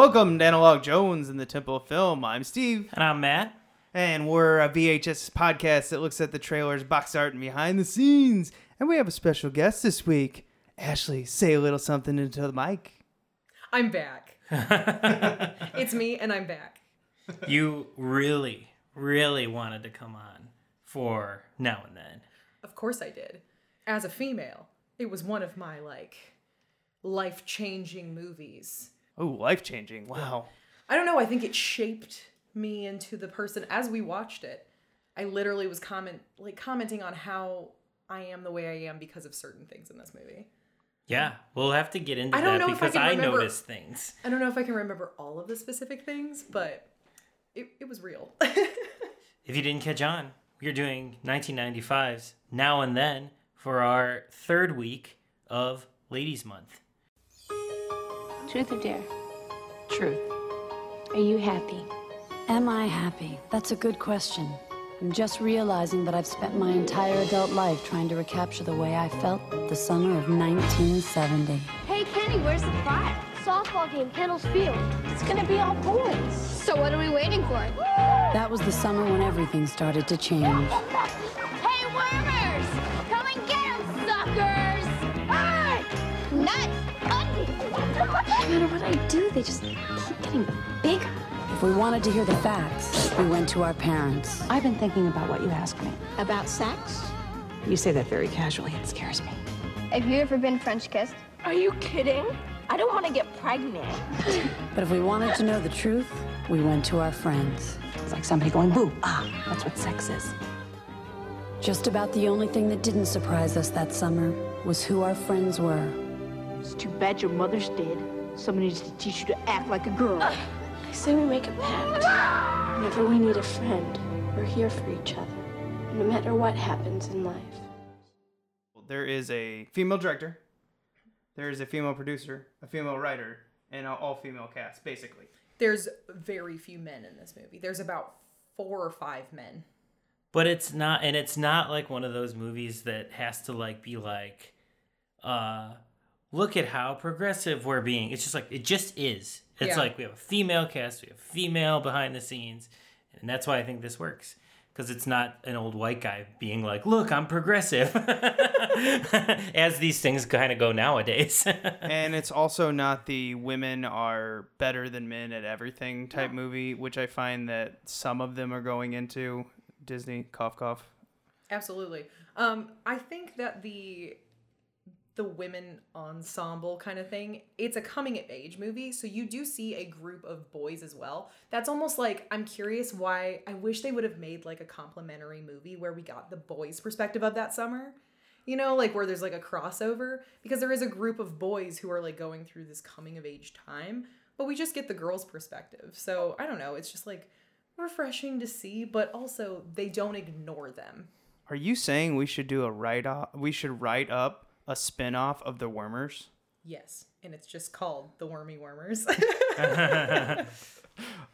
Welcome to Analog Jones in the Temple of Film. I'm Steve, And I'm Matt. and we're a VHS podcast that looks at the trailers, box art, and behind the scenes. And we have a special guest this week. Ashley, say a little something into the mic. I'm back. it's me, and I'm back. You really, really wanted to come on for now and then. Of course, I did. As a female, it was one of my like life changing movies. Oh, life changing. Wow. I don't know. I think it shaped me into the person as we watched it. I literally was comment like commenting on how I am the way I am because of certain things in this movie. Yeah, we'll have to get into I don't that know if I because can I, remember- noticed things. I don't know if I can remember all of the specific things, but it, it was real. If you didn't catch on, we're doing 1995's Now and Then for our third week of Ladies Month. Truth or dare? Truth. Are you happy? Am I happy? That's a good question. I'm just realizing that I've spent my entire adult life trying to recapture the way I felt the summer of 1970. Hey, Kenny, where's the fire? Softball game, Kendall's Field. It's gonna be all boys. So what are we waiting for? That was the summer when everything started to change. Hey, wormers! Come and get 'em, suckers! Ah! Nut! No matter what I do, they just keep getting bigger. If we wanted to hear the facts, we went to our parents. I've been thinking about what you asked me. About sex? You say that very casually. It scares me. Have you ever been French kissed? Are you kidding? I don't want to get pregnant. But if we wanted to know the truth, we went to our friends. It's like somebody going, boo. Ah, that's what sex is. Just about the only thing that didn't surprise us that summer was who our friends were. It's too bad your mother's dead. Somebody needs to teach you to act like a girl. I say we make a pact. Whenever we need a friend, we're here for each other. No matter what happens in life. There is a female director, there is a female producer, a female writer, and an all female cast, basically. There's very few men in this movie. There's about four or five men. But it's not, and it's not like one of those movies that has to like be like, uh, look at how progressive we're being. It's just like it just is. It's Yeah. like we have a female cast, we have female behind the scenes, and that's why I think this works because it's not an old white guy being like, "Look, I'm progressive," as these things kind of go nowadays. and it's also not the women are better than men at everything type movie, which I find that some of them are going into Disney. Cough, cough. Absolutely. Um, I think that the the women ensemble kind of thing, it's a coming of age movie, so you do see a group of boys as well. That's almost like I'm curious why I wish they would have made like a complimentary movie where we got the boys' perspective of that summer. You know, like where there's like a crossover because there is a group of boys who are like going through this coming of age time, but we just get the girls' perspective. So, I don't know, it's just like refreshing to see, but also they don't ignore them. Are you saying we should do a write off? We should write up a spin off of the Wormers? Yes, and it's just called the Wormy Wormers.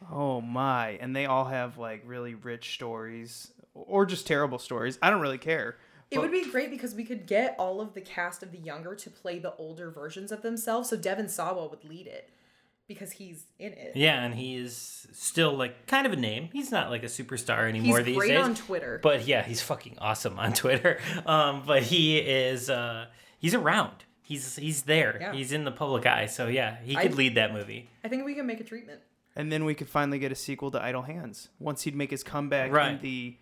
Oh my! And they all have like really rich stories, or just terrible stories. I don't really care. it would be great because we could get all of the cast of the younger to play the older versions of themselves. So Devin Sawa would lead it because he's in it. yeah, and he's still like kind of a name. He's not like a superstar anymore He's these great days. on Twitter. But yeah, he's fucking awesome on Twitter. Um, but he is uh, he's around. He's he's there. Yeah. He's in the public eye. So yeah, he could I- lead that movie. I think we can make a treatment. And then we could finally get a sequel to Idle Hands once he'd make his comeback in Right. the.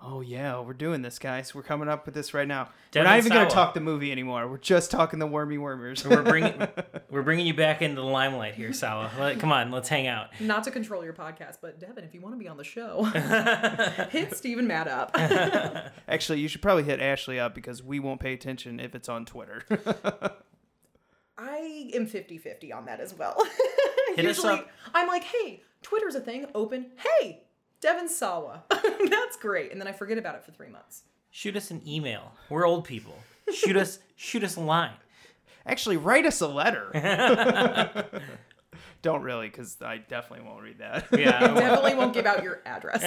Oh yeah, we're doing this, guys. We're coming up with this right now. Devon we're not even gonna talk the movie anymore. We're just talking the Wormy Wormers. We're bringing we're bringing you back into the limelight here, Sawa. Let, come on, let's hang out. Not to control your podcast, but Devin, if you want to be on the show, hit Stephen Matt up. Actually, you should probably hit Ashley up because we won't pay attention if it's on Twitter. I am 50 50 on that as well. Hit us Usually, up. I'm like, hey, Twitter's a thing. Open. Hey, Devin Sawa. That's great. And then I forget about it for three months. Shoot us an email. We're old people. Shoot us shoot us a line. Actually, write us a letter. Don't really, because I definitely won't read that. Yeah. Definitely won't give out your address.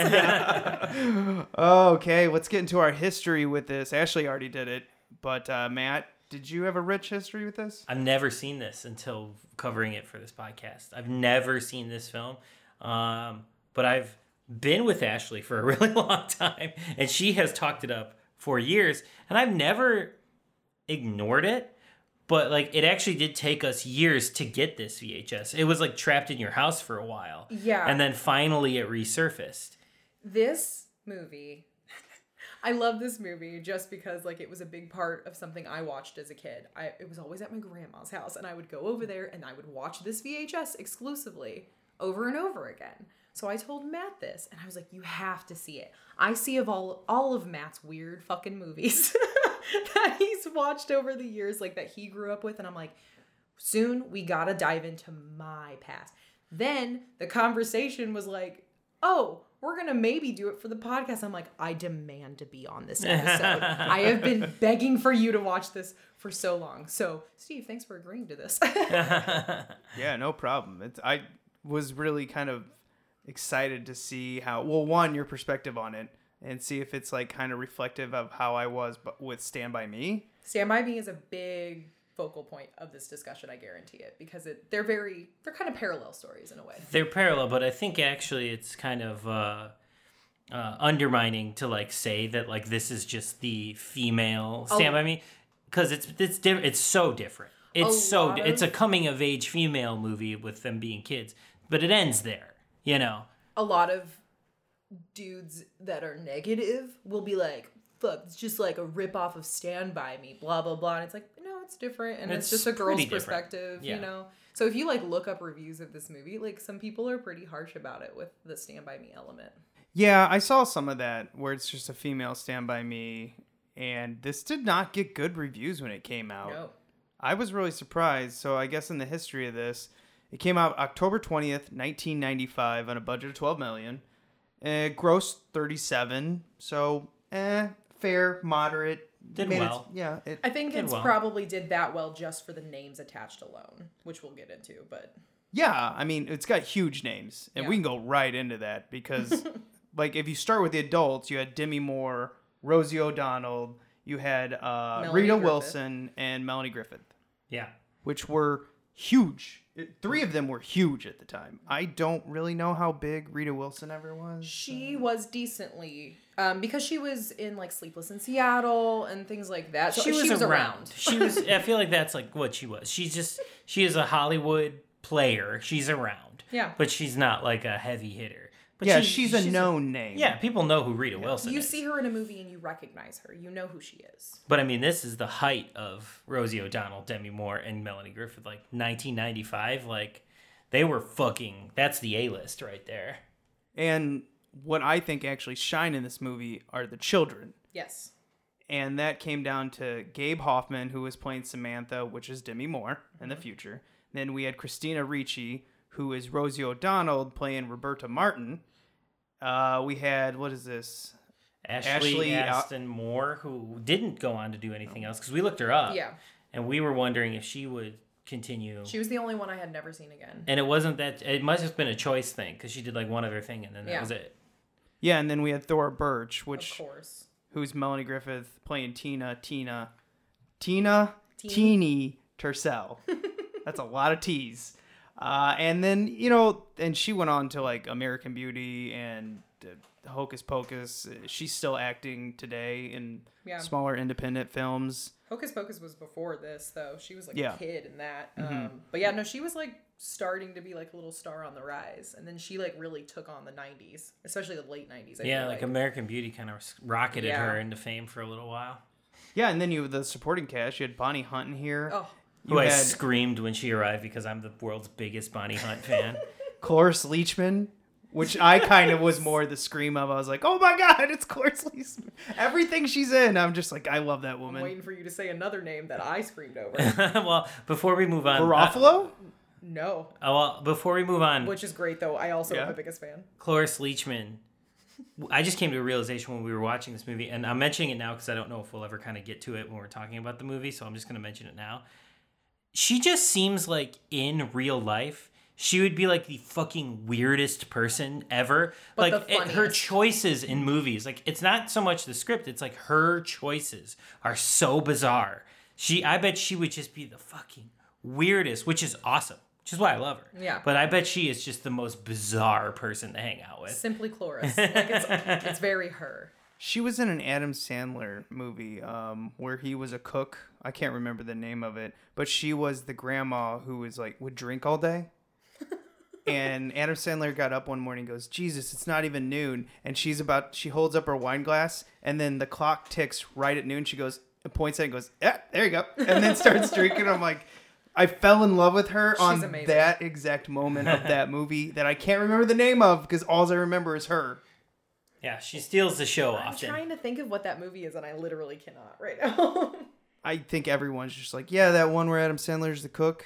okay, let's get into our history with this. Ashley already did it, but uh, Matt, did you have a rich history with this? I've never seen this until covering it for this podcast. I've never seen this film, um, but I've been with Ashley for a really long time, and she has talked it up for years, and I've never ignored it. But like, it actually did take us years to get this VHS. It was like trapped in your house for a while, Yeah. and then finally it resurfaced. this movie I love this movie just because like it was a big part of something I watched as a kid. I it was always at my grandma's house and I would go over there and I would watch this VHS exclusively over and over again. So I told Matt this and I was like, you have to see it. I see of all all of Matt's weird fucking movies that he's watched over the years, like that he grew up with, and I'm like, soon we gotta dive into my past. Then the conversation was like, oh, we're gonna maybe do it for the podcast. I'm like, I demand to be on this episode. I have been begging for you to watch this for so long. So, Steve, thanks for agreeing to this. Yeah, no problem. It's, I was really kind of excited to see how, well, one, your perspective on it, and see if it's like kind of reflective of how I was but with Stand By Me. Stand by Me is a big focal point of this discussion. I guarantee it because it they're very they're kind of parallel stories in a way. They're parallel, but I think actually it's kind of uh, uh, undermining to like say that like this is just the female. Stand by Me because it's it's di- it's so different. It's so lot di- it's a coming of age female movie with them being kids, but it ends there. You know, a lot of dudes that are negative will be like, fuck, it's just like a rip off of Stand By Me, blah, blah, blah. And it's like, no, it's different. And it's, It's just a girl's perspective, Yeah. you know? So if you like look up reviews of this movie, like some people are pretty harsh about it with the Stand By Me element. Yeah, I saw some of that where it's just a female Stand By Me, and this did not get good reviews when it came out. No. I was really surprised. So I guess in the history of this, it came out October 20th, 1995 on a budget of 12 million. It grossed 37. So, eh, fair, moderate. Did Made its- well. yeah. It, I think Did it's well. probably did that well just for the names attached alone, which we'll get into. But yeah, I mean, it's got huge names. And we can go right into that because, like, if you start with the adults, you had Demi Moore, Rosie O'Donnell, you had uh, Rita Griffith. Wilson, and Melanie Griffith. yeah. which were huge. It- Three of them were huge at the time. I don't really know how big Rita Wilson ever was. she was decently, um, because she was in like Sleepless in Seattle and things like that. So she was, around. around. she was. I feel like that's like what she was. She's just she is a Hollywood player. She's around. Yeah. but she's not like a heavy hitter. But yeah, she's, a known name. Yeah, people know who Rita Wilson is. You is. see her in a movie and you recognize her. You know who she is. But I mean, this is the height of Rosie O'Donnell, Demi Moore, and Melanie Griffith. Like 1995, like they were fucking. That's the A list right there. And what I think actually shine in this movie are the children. Yes. And that came down to Gabe Hoffman, who was playing Samantha, which is Demi Moore in the mm-hmm. future. Then we had Christina Ricci, who is Rosie O'Donnell, playing Roberta Martin. Uh, we had, what is this? Ashley, Ashley Al- Aston Moore, who didn't go on to do anything else because we looked her up. Yeah. And we were wondering if she would continue. She was the only one I had never seen again. and it wasn't that. It must have been a choice thing because she did like one other thing and then that Yeah. was it. Yeah, and then we had Thora Birch, Of which course. who's Melanie Griffith playing Tina, Tina, Tina, Teeny. Teeny Tercel. That's a lot of T's. Uh, and then you know, and she went on to like American Beauty and uh, Hocus Pocus. She's still acting today in Yeah. smaller independent films. Hocus Pocus was before this, though. She was like Yeah. a kid in that. Um, but yeah, no, she was like starting to be like a little star on the rise. And then she like really took on the 90s, especially the late 90s. I yeah, feel like, American Beauty kind of rocketed Yeah. her into fame for a little while. Yeah, and then you have the supporting cast. You had Bonnie Hunt in here. Oh, Who You I had screamed when she arrived because I'm the world's biggest Bonnie Hunt fan. Cloris Leachman, which I kind of was more the scream of. I was like, oh my god, it's Cloris Leachman. Everything she's in, I'm just like, I love that I'm woman. waiting for you to say another name that I screamed over. well, before we move on, uh, Garofalo? No. Oh, well, before we move on, Which is great though. I also Yeah. am the biggest fan. Cloris Leachman. I just came to a realization when we were watching this movie, and I'm mentioning it now because I don't know if we'll ever kind of get to it when we're talking about the movie, so I'm just going to mention it now. She just seems like in real life, she would be like the fucking weirdest person ever. But like the it- her choices in movies, like it's not so much the script, it's like her choices are so bizarre. She, I bet she would just be the fucking weirdest, which is awesome, which is why I love her. Yeah. But I bet she is just the most bizarre person to hang out with. Simply Cloris. Like it's, it's very her. She was in an Adam Sandler movie um, where he was a cook. I can't remember the name of it, but she was the grandma who was like would drink all day. and Adam Sandler got up one morning and goes, "Jesus, it's not even noon." And she's about she holds up her wine glass and then the clock ticks right at noon. She goes points at it and goes, "Yeah, there you go." And then starts drinking. I'm like I fell in love with her on amazing. that exact moment of that movie that I can't remember the name of because all I remember is her. Yeah, she steals the show I'm often. trying to think of what that movie is, and I literally cannot right now. I think everyone's just like, yeah, that one where Adam Sandler's the cook.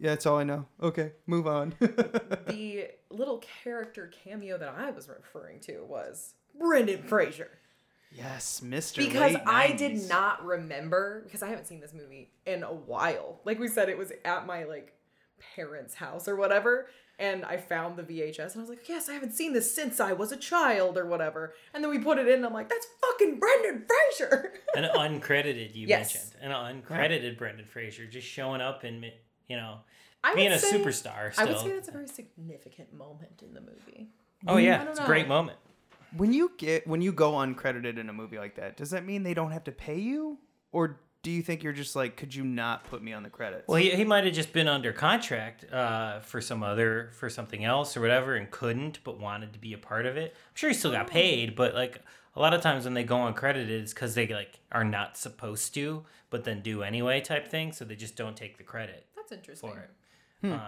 Yeah, that's all I know. Okay, move on. the little character cameo that I was referring to was Brendan Fraser. yes, Mr. Because I did not remember because I haven't seen this movie in a while. Like we said, it was at my like parents' house or whatever. And I found the VHS and I was like, yes, I haven't seen this since I was a child or whatever. And then we put it in and I'm like, that's fucking Brendan Fraser. An uncredited, you Yes. mentioned. An uncredited Brendan Fraser just showing up and, you know, I being a say- superstar I would still. say that's a very significant moment in the movie. oh, I yeah. don't It's a great moment. When you get when you go uncredited in a movie like that, does that mean they don't have to pay you, or do you think you're just like, could you not put me on the credits? Well, he, he might have just been under contract uh, for some other, for something else or whatever and couldn't, but wanted to be a part of it. I'm sure he still got Oh. paid, but like a lot of times when they go uncredited, it's because they like are not supposed to, but then do anyway type thing. So they just don't take the credit. That's interesting. for it. Um,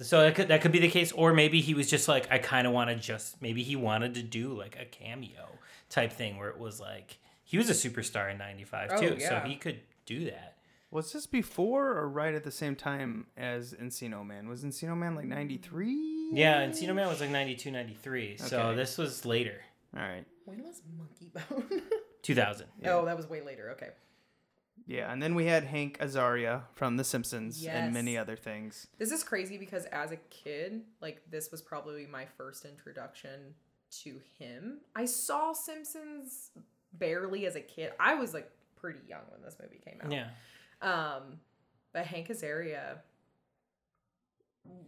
so that could, that could be the case, or maybe he was just like, I kind of want to just maybe he wanted to do like a cameo type thing where it was like he was a superstar in '95 Oh, too, yeah. so he could do that. was this before or right at the same time as Encino Man? Was Encino Man like '93? Yeah, Encino Man was like 92, 93, so Okay. this was later, All right. When was Monkeybone? 2000. Oh, that was way later. Okay. Yeah, and then we had Hank Azaria from The Simpsons Yes. and many other things. This is crazy because as a kid, like this was probably my first introduction to him. I saw Simpsons barely as a kid. I was like pretty young when this movie came out. Yeah. Um, but Hank Azaria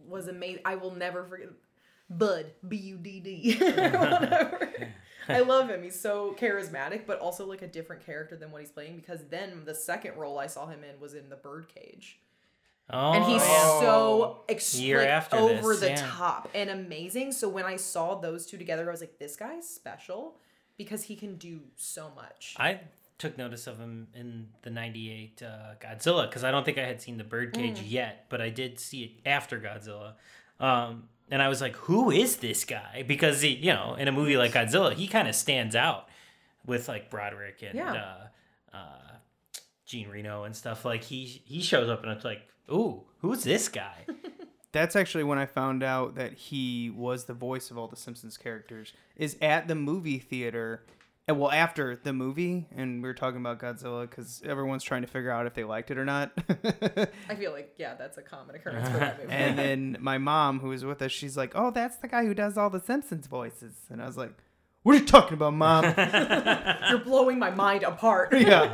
was amazing. I will never forget. Bud, B U D D. Whatever. I love him. He's so charismatic, but also like a different character than what he's playing. Because then the second role I saw him in was in The Birdcage Oh, and he's yeah. so ex- over this, the yeah. top and amazing. So when I saw those two together, I was like, this guy's special because he can do so much. I took notice of him in the 98 uh, Godzilla because I don't think I had seen the Birdcage Mm. yet, but I did see it after Godzilla. Um, and I was like, who is this guy? Because, he, you know, in a movie like Godzilla, he kind of stands out with like Broderick and Yeah. uh, uh, Jean Reno and stuff. Like he he shows up and it's like, ooh, who's this guy? That's actually when I found out that he was the voice of all the Simpsons characters. Is at the movie theater, and well after the movie, and we were talking about Godzilla because everyone's trying to figure out if they liked it or not. I feel like, yeah, that's a common occurrence for that movie. and then my mom, who was with us, she's like, "Oh, that's the guy who does all the Simpsons voices," and I was like, "What are you talking about, mom?" You're blowing my mind apart. yeah.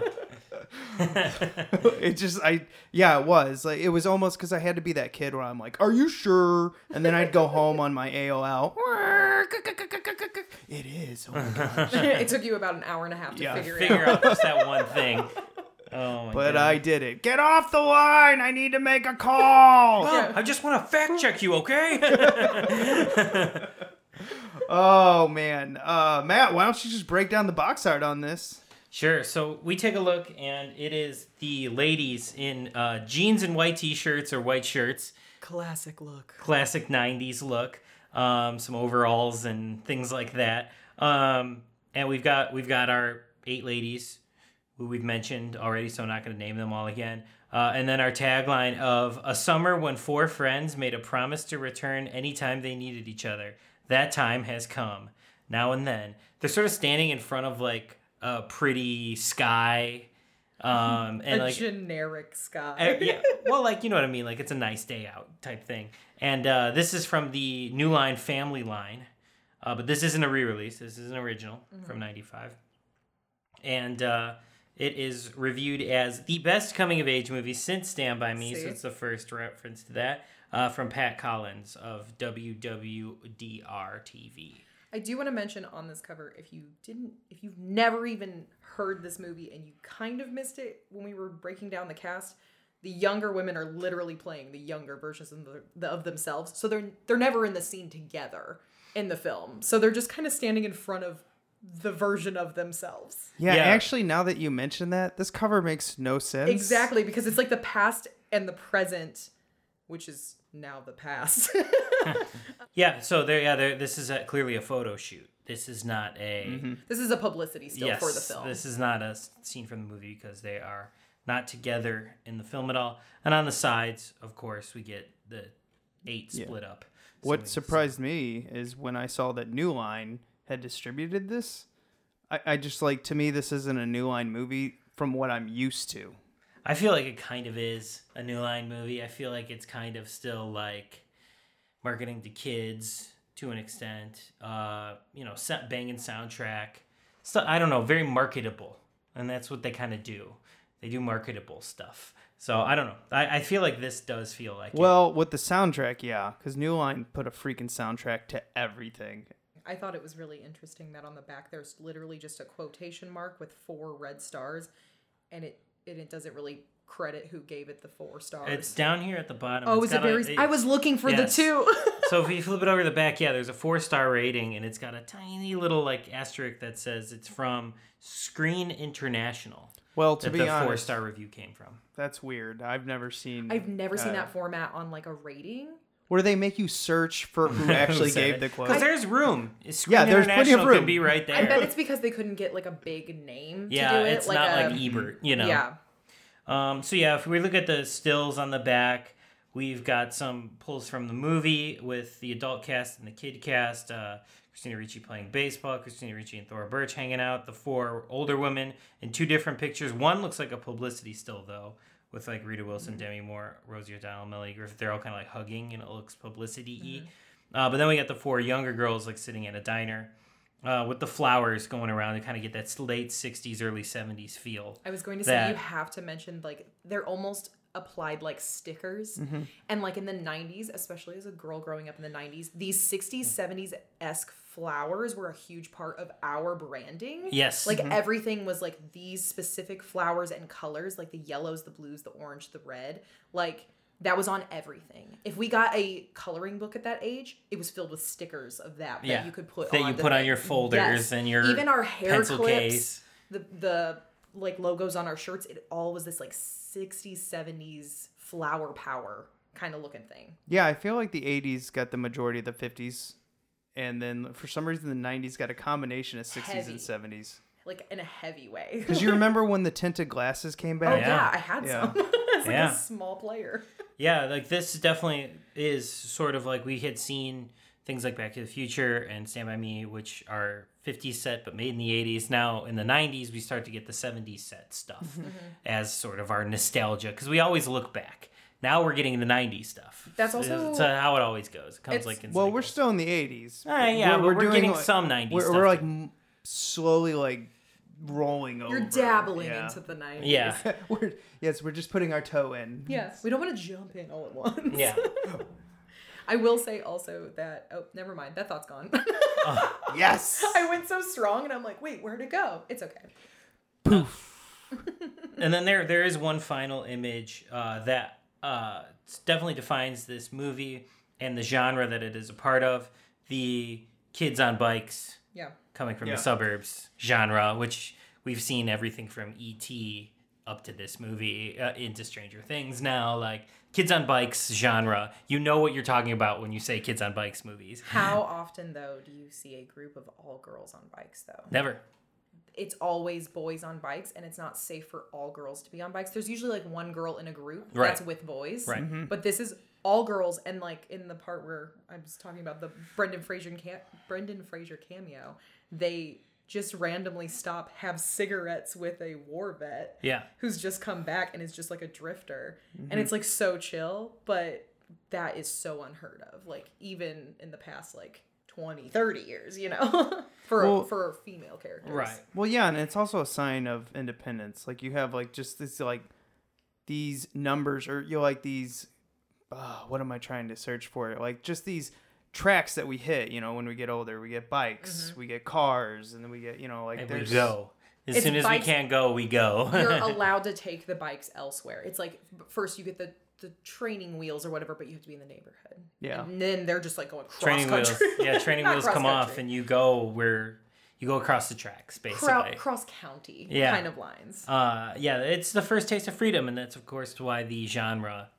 it just I yeah it was. Like it was almost because I had to be that kid where I'm like are you sure? And then I'd go home on my AOL it is. Oh my gosh. It took you about an hour and a half to Yeah, figure, Figure it out. out just that one thing. Oh my but God. I did it. Get off the line. I need to make a call. Mom, I just want to fact check you, okay? oh man. Uh Matt why don't you just break down the box art on this Sure. So we take a look, and it is the ladies in uh, jeans and white t-shirts or white shirts, Classic look. classic '90s look, um, some overalls and things like that. Um, and we've got we've got our eight ladies who we've mentioned already, so I'm not going to name them all again. Uh, and then our tagline of a summer when four friends made a promise to return anytime they needed each other. That time has come. Now and then. They're sort of standing in front of like a pretty sky. Um, and a like generic sky. uh, yeah, well, like you know what I mean. Like it's a nice day out type thing. And uh, this is from the New Line Family Line, uh, but this isn't a re-release. This is an original from '95, and uh, it is reviewed as the best coming-of-age movie since Stand by Me. So it's the first reference to that uh, from Pat Collins of WWOR TV. I do want to mention on this cover if you didn't if you've never even heard this movie and you kind of missed it when we were breaking down the cast, the younger women are literally playing the younger versions of, the, of themselves. So they're they're never in the scene together in the film. So they're just kind of standing in front of the version of themselves. Yeah, Yeah. actually, now that you mention that, this cover makes no sense. Exactly, because it's like the past and the present, which is now the past. Yeah, so there, yeah, there. This is a, clearly a photo shoot. This is not a. Mm-hmm. this is a publicity still for the film. This is not a scene from the movie because they are not together in the film at all. And on the sides, of course, we get the eight split up. So What we- surprised me is when I saw that New Line had distributed this. I, I just like to me this isn't a New Line movie from what I'm used to. I feel like it kind of is a New Line movie. I feel like it's kind of still like marketing to kids to an extent. Uh, you know, set banging soundtrack. So I don't know, very marketable, and that's what they kind of do. They do marketable stuff. So I don't know. I, I feel like this does feel like it. Well, with the soundtrack, yeah, because New Line put a freaking soundtrack to everything. I thought it was really interesting that on the back there's literally just a quotation mark with four red stars, and it and it doesn't really credit who gave it the four stars. It's down here at the bottom. oh, It's is it got a- very? I was looking for Yes. the two. so if you flip it over the back, yeah, there's a four star rating, and it's got a tiny little like asterisk that says it's from Screen International. Well, to that be the honest, four star review came from. that's weird. I've never seen. I've never seen uh, that format on like a rating. Where they make you search for who actually gave the quote. Because there's room. Screen Yeah, there's plenty of room. could be right there. I bet it's because they couldn't get like a big name. yeah, to do it, it's not a- like Ebert, you know. Yeah, Um, so yeah, if we look at the stills on the back, we've got some pulls from the movie with the adult cast and the kid cast. Uh, Christina Ricci playing baseball, Christina Ricci and Thora Birch hanging out. The four older women in two different pictures. One looks like a publicity still though, with like Rita Wilson, Demi Moore, Rosie O'Donnell, Melanie Griffith. They're all kind of like hugging, and it looks publicity y. Uh, but then we got the four younger girls like sitting at a diner. Uh, with the flowers going around to kind of get that late 60s, early 70s feel. I was going to say you have to mention like they're almost applied like stickers, and like in the '90s, especially as a girl growing up in the '90s, these '60s, '70s esque flowers were a huge part of our branding. Yes. like mm-hmm. everything was like these specific flowers and colors, like the yellows, the blues, the orange, the red, like. That was on everything. If we got a coloring book at that age, it was filled with stickers of that that you could put that on you the put on your folders and your even our hair pencil clips, case. the the like logos on our shirts, it all was this like 60s, 70s flower power kind of looking thing. Yeah, I feel like the 80s got the majority of the 50s. And then for some reason, the 90s got a combination of 60s Heavy. and 70s. Like in a heavy way. Because you remember when the tinted glasses came oh back? yeah. Yeah. I had Yeah. some. it's like Yeah. a small player. Yeah, like this definitely is sort of like we had seen things like Back to the Future and Stand By Me, which are 50s set but made in the 80s. Now in the 90s, we start to get the 70s set stuff mm-hmm. as sort of our nostalgia because we always look back. Now we're getting the 90s stuff. That's also- It's, uh, how it always goes. It comes It's- like in Well, we're still in the 80s. Ah, yeah, but we're doing, getting like- some 90s We're, stuff we're like m- slowly like rolling over. You're dabbling yeah. into the 90s. yeah, we're, yes, we're just putting our toe in. Yes. We don't want to jump in all at once. yeah. I will say also that oh, never mind. That thought's gone. Yes. I went so strong and I'm like, wait, where'd it go? It's okay. Poof. and then there there is one final image uh, that uh, definitely defines this movie and the genre that it is a part of. The kids on bikes Yeah. coming from Yeah. the suburbs genre, which we've seen everything from E.T. up to this movie uh, into Stranger Things now. Like kids on bikes genre, you know what you're talking about when you say kids on bikes movies. How often though do you see a group of all girls on bikes though? Never. It's always boys on bikes and it's not safe for all girls to be on bikes. There's usually like one girl in a group Right. that's with boys. Right. Mhm. But this is all girls and like in the part where I was talking about the Brendan Fraser cam- Brendan Fraser cameo, they just randomly stop have cigarettes with a war vet Yeah. who's just come back and is just like a drifter Mhm. and it's like so chill but that is so unheard of like even in the past like 20 30 years you know for Well- for female characters Right. Well, yeah, and it's also a sign of independence. Like you have like just this like these numbers or you know, like these. Uh, what am I trying to search for? Like just these tracks that we hit. You know, when we get older, we get bikes, we get cars, and then we get you know like And we go. As It's soon as bikes- we can't go, we go. you're allowed to take the bikes elsewhere it's like first you get the the training wheels or whatever but you have to be in the neighborhood Yeah. and then they're just like going cross training wheels. country Yeah, training wheels come cross off and you go where you go across the tracks, basically. Crou- cross county Yeah. kind of lines Uh, yeah, it's the first taste of freedom, and that's of course why the genre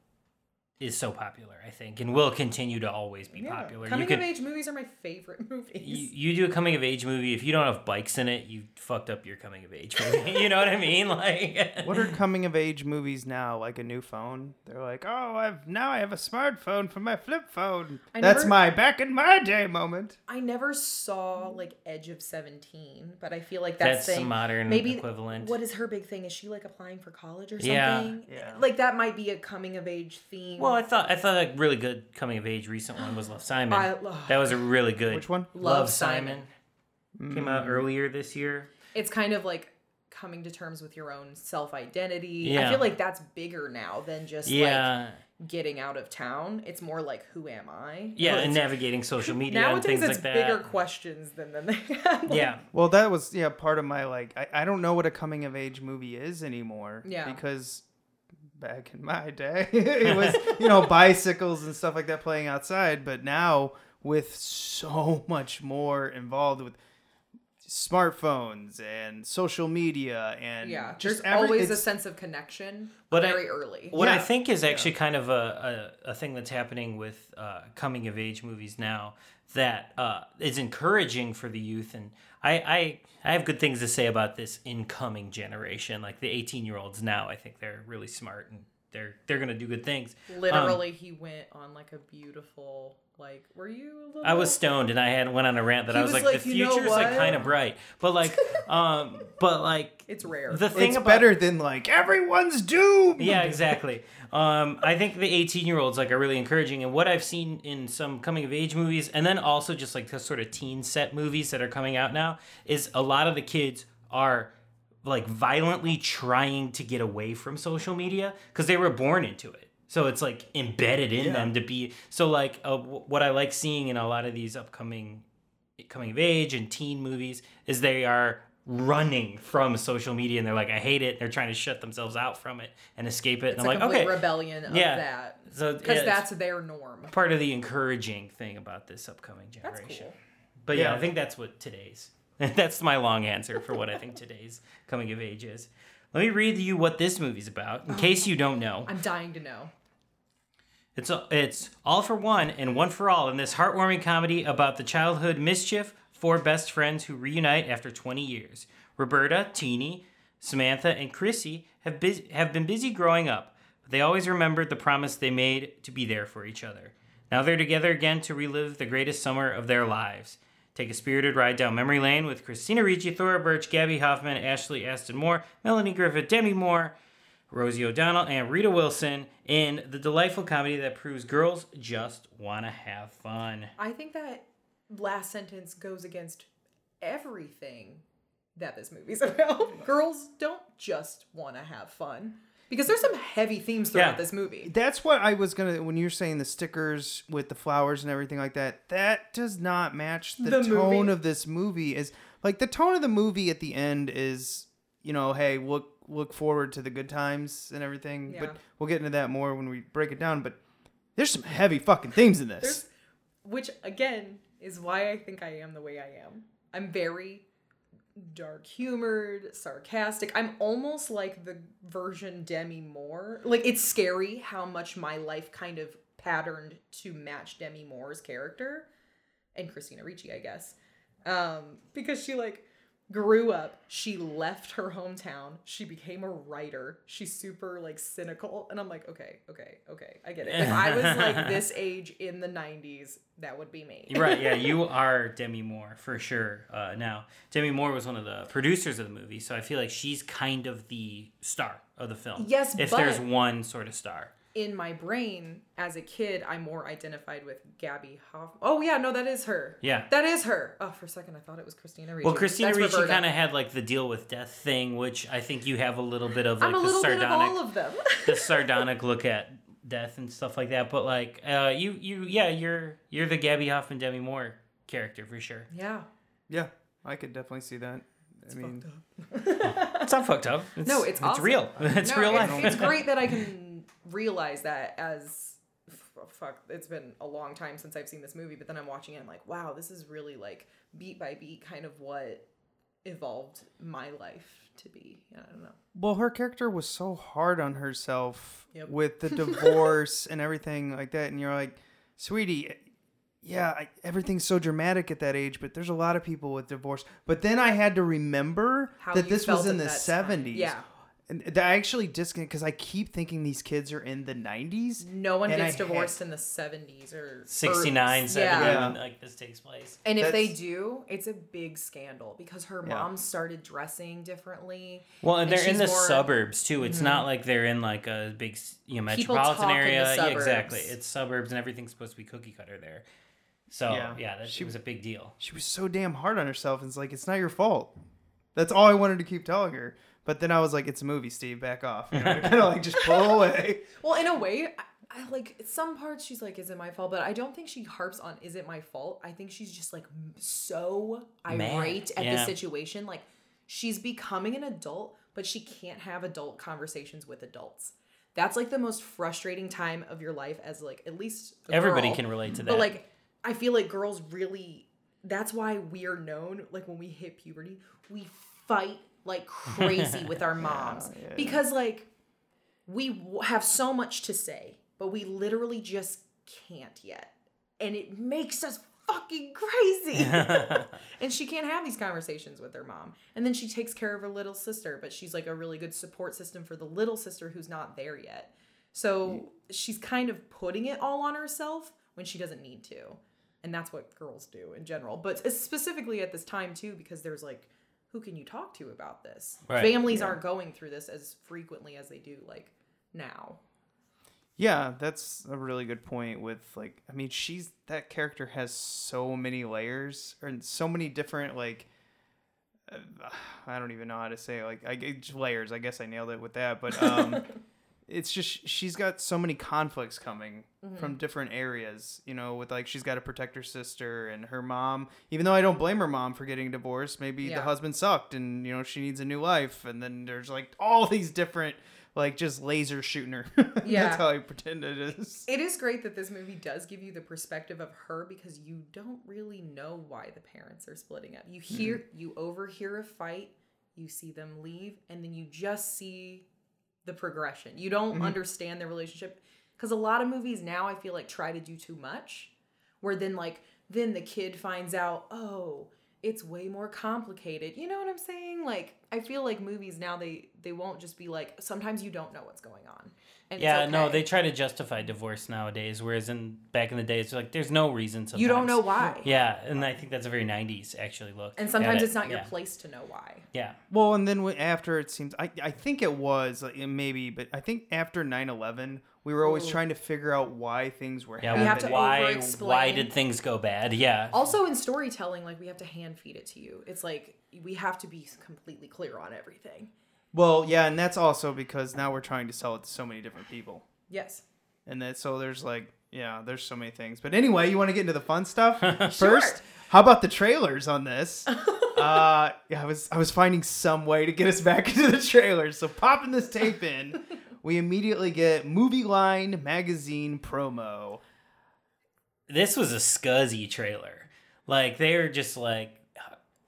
is so popular. I think, and will continue to always be yeah. popular. coming you could of age movies are my favorite movies you, you do a coming of age movie if you don't have bikes in it, you fucked up your coming of age movie. you know what I mean? Like, what are coming of age movies now? Like a new phone? They're like, oh, I've now I have a smartphone for my flip phone. I That's never- my back in my day moment. I never saw like Edge of Seventeen, but I feel like that's, That's the saying- modern maybe equivalent. What is her big thing? Is she like applying for college or something? Yeah. Yeah. Like that might be a coming of age theme. Well, I thought I thought a really good coming of age recent one was Love Simon. I lo- that was a really good. Which one? Love, Love Simon. Came out hmm. earlier this year. it's kind of like coming to terms with your own self identity. I Yeah. feel like that's bigger now than just Yeah, like getting out of town. It's more like who am I? yeah, Well, and navigating social media and nowadays things it's like that. bigger questions than than they had. Yeah, Well, that was yeah part of my like I, I don't know what a coming of age movie is anymore. Yeah. Because back in my day. It was you know bicycles and stuff like that playing outside, but now with so much more involved with smartphones and social media and Yeah, just there's every- always a sense of connection What I- very early. What I think is actually kind of a, a, a thing that's happening with uh, coming of age movies now that uh, is encouraging for the youth. And I, I, I have good things to say about this incoming generation. Like the 18 year olds now, I think they're really smart and they're, they're going to do good things. Um, Literally, he went on like a beautiful like. Were you? A little I was stoned and I had went on a rant that He I was, was like, like, the "You know future's like kind of bright, but like, um, but like It's rare. the thing it's about better than like everyone's doomed. yeah, exactly. Um, I think the 18 year olds like are really encouraging, and what I've seen in some coming of age movies, and then also just like the sort of teen set movies that are coming out now, is a lot of the kids are like violently trying to get away from social media because they were born into it. So it's like embedded in Yeah. them to be so like uh, w- what I like seeing in a lot of these upcoming coming of age and teen movies is they are running from social media and they're like I hate it. They're trying to shut themselves out from it and escape it. It's and a I'm like okay, rebellion of Yeah. that. So, because yeah, that's their norm. part of the encouraging thing about this upcoming That's generation. cool. But yeah, Yeah. I think that's what today's. that's my long answer for what I think today's coming of age is. Let me read you what this movie's about, in case you don't know. I'm dying to know. It's it's all for one and one for all in this heartwarming comedy about the childhood mischief four best friends who reunite after 20 years. Roberta, Teeny, Samantha, and Chrissy have bus- have been busy growing up, but they always remembered the promise they made to be there for each other. Now they're together again to relive the greatest summer of their lives. Take a spirited ride down memory lane with Christina Ricci, Thora Birch, Gabby Hoffman, Ashley Aston Moore, Melanie Griffith, Demi Moore, Rosie O'Donnell, and Rita Wilson in the delightful comedy that proves girls just want to have fun. I think that last sentence goes against everything that this movie's about. Girls don't just want to have fun because there's some heavy themes throughout Yeah. this movie. That's what I was gonna when you're saying the stickers with the flowers and everything like that. That does not match the, The tone movie. of this movie. Is like the tone of the movie at the end is you know, hey, look look forward to the good times and everything. Yeah. But we'll get into that more when we break it down. But there's some heavy fucking themes in this. There's, which again is why I think I am the way I am. I'm very dark humored, sarcastic. I'm almost like the version Demi Moore. Like it's scary how much my life kind of patterned to match Demi Moore's character and Christina Ricci, I guess. Um, because she like grew up. She left her hometown. She became a writer. She's super like cynical, and I'm like, okay, okay, okay, I get it. If I was like this age in the '90s, that would be me. Right. Yeah, you are Demi Moore for sure. Uh, now, Demi Moore was one of the producers of the movie, so I feel like she's kind of the star of the film. Yes, if but- there's one sort of star. In my brain as a kid, I more identified with Gabby Hoff. Oh yeah, no, that is her. Yeah. that is her. Oh, for a second, I thought it was Christina Ricci. Well, Christina That's Ricci kind of had like the deal with death thing, which I think you have a little bit of like I'm a the little bit of sardonic, all of them. the sardonic look at death and stuff like that. But like, uh, you, you, yeah, you're you're the Gabby Hoffman, Demi Moore character for sure. yeah. Yeah, I could definitely see that. I mean, It's not fucked up. It's, No, it's awesome. real. It's No, real it's, life. it's great that I can realize that as fuck. It's been a long time since I've seen this movie, but then I'm watching it. I'm like, wow, this is really like beat by beat, kind of what evolved my life to be. I don't know. well, her character was so hard on herself Yep. with the divorce and everything like that, and you're like, sweetie. Yeah, I, everything's so dramatic at that age, but there's a lot of people with divorce. But then I had to remember How that this was in the that time. 70s. Yeah. And I actually disconnect because I keep thinking these kids are in the 90s. No one gets I had- divorced in the 70s or 69, or- 70 Yeah. when like this takes place. And if they do, it's a big scandal because her Yeah. mom started dressing differently. Well, and they're in the more- Mm-hmm. suburbs too. It's not like they're in like a big, you know, metropolitan talk in the area. Yeah, exactly. It's suburbs, and everything's supposed to be cookie cutter there. So Yeah. yeah, that She- was a big deal. she was so damn hard on herself. And it's like, it's not your fault. That's all I wanted to keep telling her. But then I was like, it's a movie, Steve. Back off. You know, kind of like just pull away. Well, in a way, I, I like some parts she's like, "Is it my fault?" But I don't think she harps on "Is it my fault?" I think she's just like so Mad, irate at the situation. Like she's becoming an adult, but she can't have adult conversations with adults. That's like the most frustrating time of your life as like at least a Everybody girl. can relate to that. But that. like, I feel like girls really. That's why we are known. Like when we hit puberty, we fight like crazy with our moms because like we w- have so much to say, but we literally just can't yet. And it makes us fucking crazy. and she can't have these conversations with her mom. And then she takes care of her little sister, but she's like a really good support system for the little sister who's not there yet. So she's kind of putting it all on herself when she doesn't need to. And that's what girls do in general. But uh, specifically at this time, too, because there's like, who can you talk to about this? Right. Families aren't going through this as frequently as they do like now. Yeah, that's a really good point. With like, I mean, she's that character has so many layers and so many different like. Uh, I don't even know how to say it. like I it's layers. I guess I nailed it with that, but um, it's just she's got so many conflicts coming mm-hmm. from different areas. You know, with like she's got to protect her sister and her mom. Even though I don't blame her mom for getting divorced, maybe Yeah. the husband sucked and you know she needs a new life. And then there's like all these different like just laser shooting her. Yeah. That's how I pretend it is. It is great that this movie does give you the perspective of her because you don't really know why the parents are splitting up. You hear, mm-hmm. you overhear a fight, you see them leave, and then you just see the progression. You don't mm-hmm. understand their relationship because a lot of movies now I feel like try to do too much, where then like then the kid finds out, oh, it's way more complicated. You know what I'm saying? Like I feel like movies now they they won't just be like sometimes you don't know what's going on. And it's yeah, no, they try to justify divorce nowadays, whereas in back in the day, it's like there's no reason. Sometimes. You don't know why. Yeah, and I think that's a very '90s actually look. And at sometimes it. it's not your Yeah. place to know why. Yeah, Well, and then after it seems, I, I think it was uh, maybe, but I think after 9 11, we were always Ooh. trying to figure out why things were happening. yeah. We have to why? over-explain. Why did things go bad? Yeah. Also in storytelling, like we have to hand feed it to you. It's like we have to be completely clear on everything. Well, yeah, and that's also because now we're trying to sell it to so many different people. Yes. And that, so there's like, yeah, there's so many things. But anyway, you want to get into the fun stuff first? Sure. first? How about the trailers on this? uh, yeah, I was I was finding some way to get us back into the trailers. So popping this tape in, we immediately get Movieline magazine promo. this was a scuzzy trailer. Like they were just like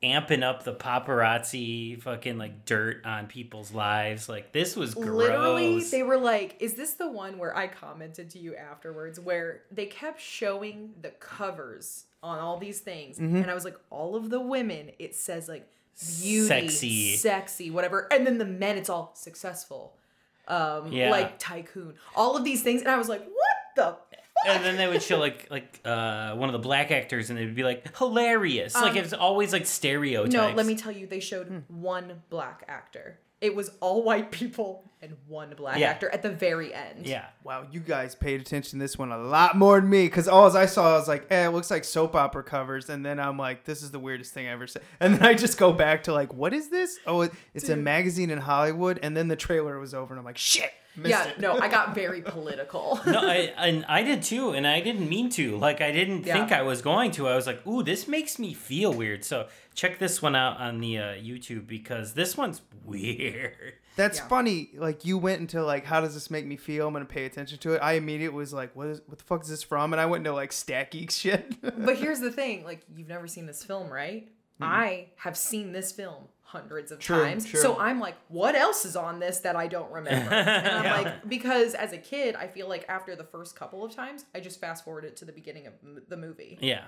amping up the paparazzi fucking like dirt on people's lives. Like this was gross. Literally, they were like, "Is this the one where I commented to you afterwards where they kept showing the covers on all these things?" Mm-hmm. And I was like, "All of the women, it says like beauty, Sexy. sexy, whatever. And then the men, it's all successful, um, Yeah. like tycoon, all of these things. And I was like, what the? and then they would show like like uh, one of the black actors, and they'd be like hilarious. like it was always like stereotypes. Um, No, let me tell you, they showed one black actor. It was all white people and one black Yeah. actor at the very end. Yeah. Wow, you guys paid attention to this one a lot more than me because all I saw I was like, eh, it looks like soap opera covers, and then I'm like, this is the weirdest thing I ever said, and then I just go back to like, what is this? Oh, it, it's a magazine in Hollywood, and then the trailer was over, and I'm like, shit, missed Yeah, it. no, I got very political. no, I, and I did too, and I didn't mean to. Like, I didn't Yeah. think I was going to. I was like, "Ooh, this makes me feel weird." So check this one out on the uh, YouTube because this one's weird. That's Yeah. funny. Like you went into like, how does this make me feel? I'm gonna pay attention to it. I immediately was like, what is what the fuck is this from? And I went into like Stat Geek shit. but here's the thing like, you've never seen this film, right? I have seen this film hundreds of. True, times. true. So I'm like, what else is on this that I don't remember? And I'm Yeah. like, because as a kid, I feel like after the first couple of times, I just fast forwarded to the beginning of m- the movie. Yeah.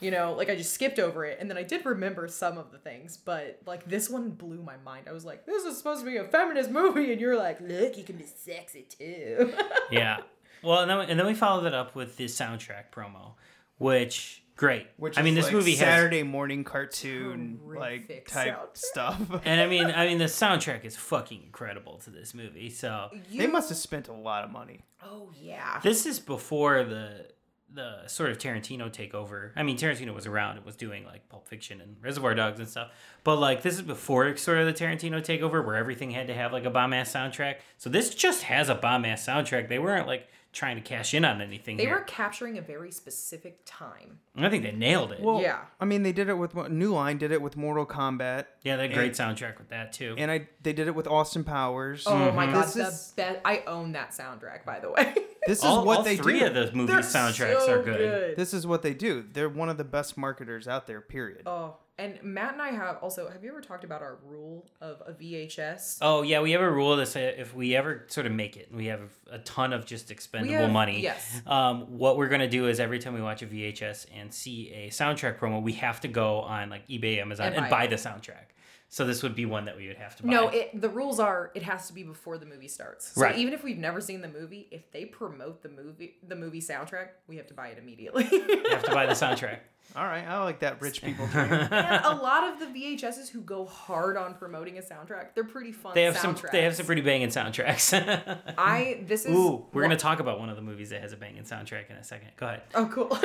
You know, like I just skipped over it, and then I did remember some of the things, but like this one blew my mind. I was like, "This is supposed to be a feminist movie," and you're like, "Look, you can be sexy too." Yeah. Well, and then, we, and then we followed it up with the soundtrack promo, which great. Which I mean, this like, movie has Saturday morning cartoon like type soundtrack. stuff. and I mean, I mean, the soundtrack is fucking incredible to this movie. So they must have spent a lot of money. oh yeah. this is before the the sort of Tarantino takeover. I mean, Tarantino was around and was doing like Pulp Fiction and Reservoir Dogs and stuff. But like this is before sort of the Tarantino takeover where everything had to have like a bomb ass soundtrack. So this just has a bomb ass soundtrack. They weren't like trying to cash in on anything They here. were capturing a very specific time. And I think they nailed it. Well, Yeah. I mean, they did it with New Line did it with Mortal Kombat, yeah, they had a great soundtrack with that too. and I they did it with Austin Powers. Oh my mm-hmm. god, This the is best! I own that soundtrack, by the way. this is all, what all they three do. of the movie They're soundtracks so are good. This is what they do. They're one of the best marketers out there. Period. Oh, and Matt and I have also. Have you ever talked about our rule of a VHS? Oh yeah, we have a rule that say if we ever sort of make it, we have a ton of just expendable have- money. yes. Um, what we're gonna do is every time we watch a VHS and see a soundtrack promo, we have to go on like eBay, Amazon, And and, buy buy it. the soundtrack. So this would be one that we would have to buy. No, it, the rules are it has to be before the movie starts. So Right. even if we've never seen the movie, if they promote the movie the movie soundtrack, we have to buy it immediately. you have to buy the soundtrack. All right, I like that rich people dream. and a lot of the VHSs who go hard on promoting a soundtrack, they're pretty fun. They have some. They have some pretty banging soundtracks. I this is Ooh, we're one- gonna talk about one of the movies that has a banging soundtrack in a second. Go ahead. Oh, cool.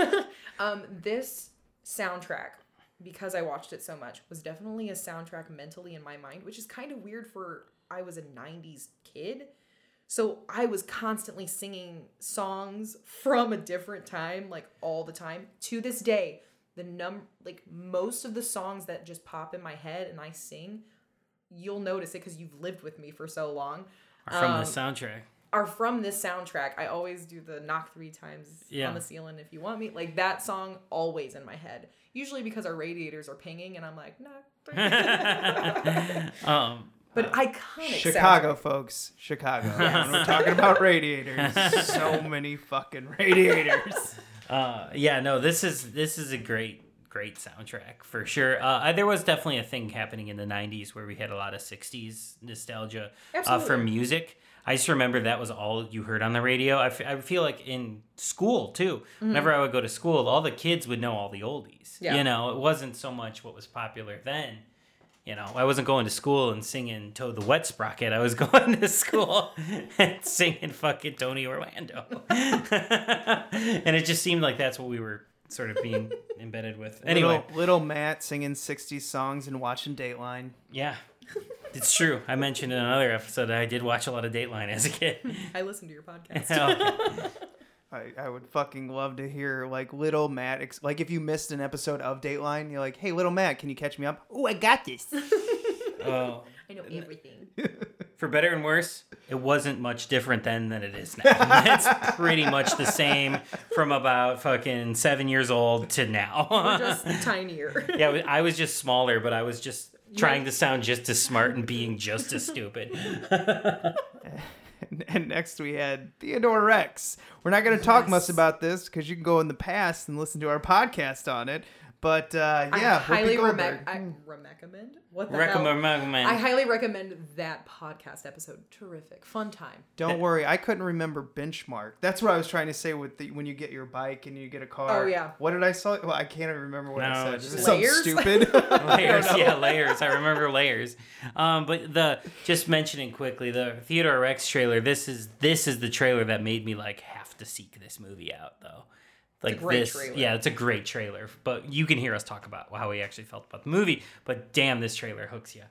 um, this soundtrack, because I watched it so much, was definitely a soundtrack mentally in my mind, which is kind of weird for I was a '90s kid, so I was constantly singing songs from a different time, like all the time. To this day, the num like most of the songs that just pop in my head and I sing, you'll notice it because you've lived with me for so long. Are from Um, the soundtrack. are from this soundtrack. I always do the knock three times Yeah. on the ceiling if you want me. Like that song always in my head. Usually because our radiators are pinging and I'm like, no. three. um, but iconic Chicago, soundtrack. folks, Chicago. When we're talking about radiators, so many fucking radiators. Uh, yeah, no, this is this is a great great soundtrack for sure. Uh, there was definitely a thing happening in the '90s where we had a lot of '60s nostalgia uh, for music. I just remember that was all you heard on the radio. I, f- I feel like in school too. Mm-hmm. Whenever I would go to school, all the kids would know all the oldies. Yeah. You know, it wasn't so much what was popular then. You know, I wasn't going to school and singing Toad the Wet Sprocket. I was going to school and singing fucking Tony Orlando. and it just seemed like that's what we were sort of being embedded with. Anyway, little, little Matt singing '60s songs and watching Dateline. yeah. It's true. I mentioned in another episode that I did watch a lot of Dateline as a kid. I listen to your podcast. Oh, okay. I, I would fucking love to hear like little Matt. Ex- like if you missed an episode of Dateline, you're like, "Hey, little Matt, can you catch me up?" Oh, I got this. Oh. I know everything. For better and worse, it wasn't much different then than it is now. it's pretty much the same from about fucking seven years old to now. Just tinier. yeah, I was just smaller, but I was just trying to sound just as smart and being just as stupid. And, and next we had Theodore Rex. We're not going to talk much about this because you can go in the past and listen to our podcast on it. But uh, I yeah, Whoopi highly Goldberg. rec- I recommend. What the Recommend- hell? recommend. I highly recommend that podcast episode. Terrific, fun time. Don't worry, I couldn't remember benchmark. That's what I was trying to say with the when you get your bike and you get a car. Oh, yeah. What did I say? Well, I can't even remember what I said. it's This is Layers? something stupid. layers yeah layers i remember layers um but the just mentioning quickly the theodore rex trailer this is this is the trailer that made me like have to seek this movie out though like this trailer. yeah it's a great trailer but you can hear us talk about how we actually felt about the movie but damn this trailer hooks you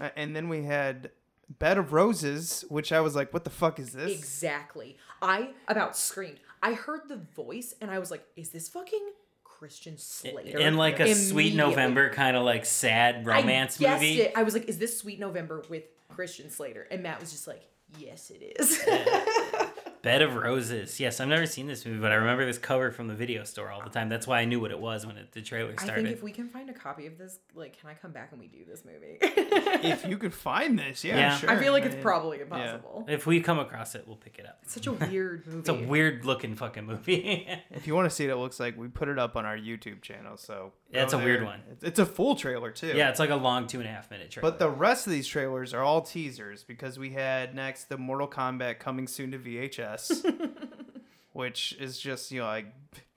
Uh, and then we had Bed of Roses, which I was like, "What the fuck is this?" Exactly. I about screamed. I heard the voice and I was like, "Is this fucking Christian Slater?" in like a sweet november kind of like sad romance I guessed movie It. I was like, "Is this Sweet November with Christian Slater?" And Matt was just like, "Yes, it is." Bed of Roses. Yes, I've never seen this movie, but I remember this cover from the video store all the time. That's why I knew what it was when it, the trailer started. I started. think if we can find a copy of this, like, can I come back and we do this movie? if you could find this, yeah, Yeah. sure. I feel like it's probably impossible. If we come across it, we'll pick it up. It's such a weird movie. It's a weird looking fucking movie. If you want to see what it looks like, we put it up on our YouTube channel. So Yeah, it's go a weird one. It's- It's a full trailer too. yeah, it's like a long two and a half minute trailer. But the rest of these trailers are all teasers because we had next the Mortal Kombat coming soon to VHS, which is just you know like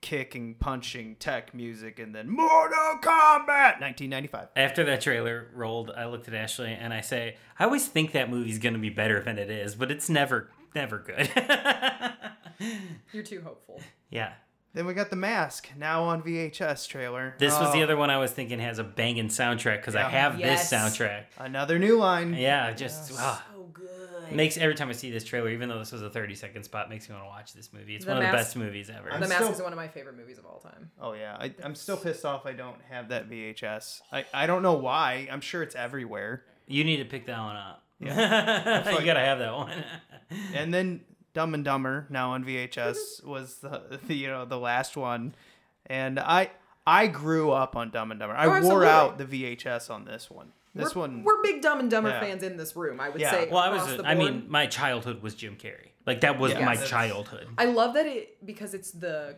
kicking, punching, tech music, and then Mortal Kombat 1995. After that trailer rolled, I looked at Ashley and I say, I always think that movie's gonna be better than it is, but it's never, never good. You're too hopeful. yeah. Then we got the Mask now on VHS trailer. This was the Oh, other one I was thinking has a banging soundtrack because I have Yes. this soundtrack. another new line. Yeah, just ah, Oh, good. makes every time I see this trailer, even though this was a 30 second spot, makes me want to watch this movie. It's The one of the best movies ever. I'm the Mask still- is one of my favorite movies of all time. Oh yeah, I, I'm still pissed off. I don't have that VHS. I, I don't know why. I'm sure it's everywhere. You need to pick that one up. Yeah. you gotta have that one. And then Dumb and Dumber now on VHS was the, the you know the last one, and I I grew up on Dumb and Dumber. I Oh, wore absolutely. out the VHS on this one. This we're, one We're big Dumb and Dumber Yeah. fans in this room. I would Yeah. say. well, I was. across the I mean, my childhood was Jim Carrey. Like that was Yeah. my childhood. I love that it because it's the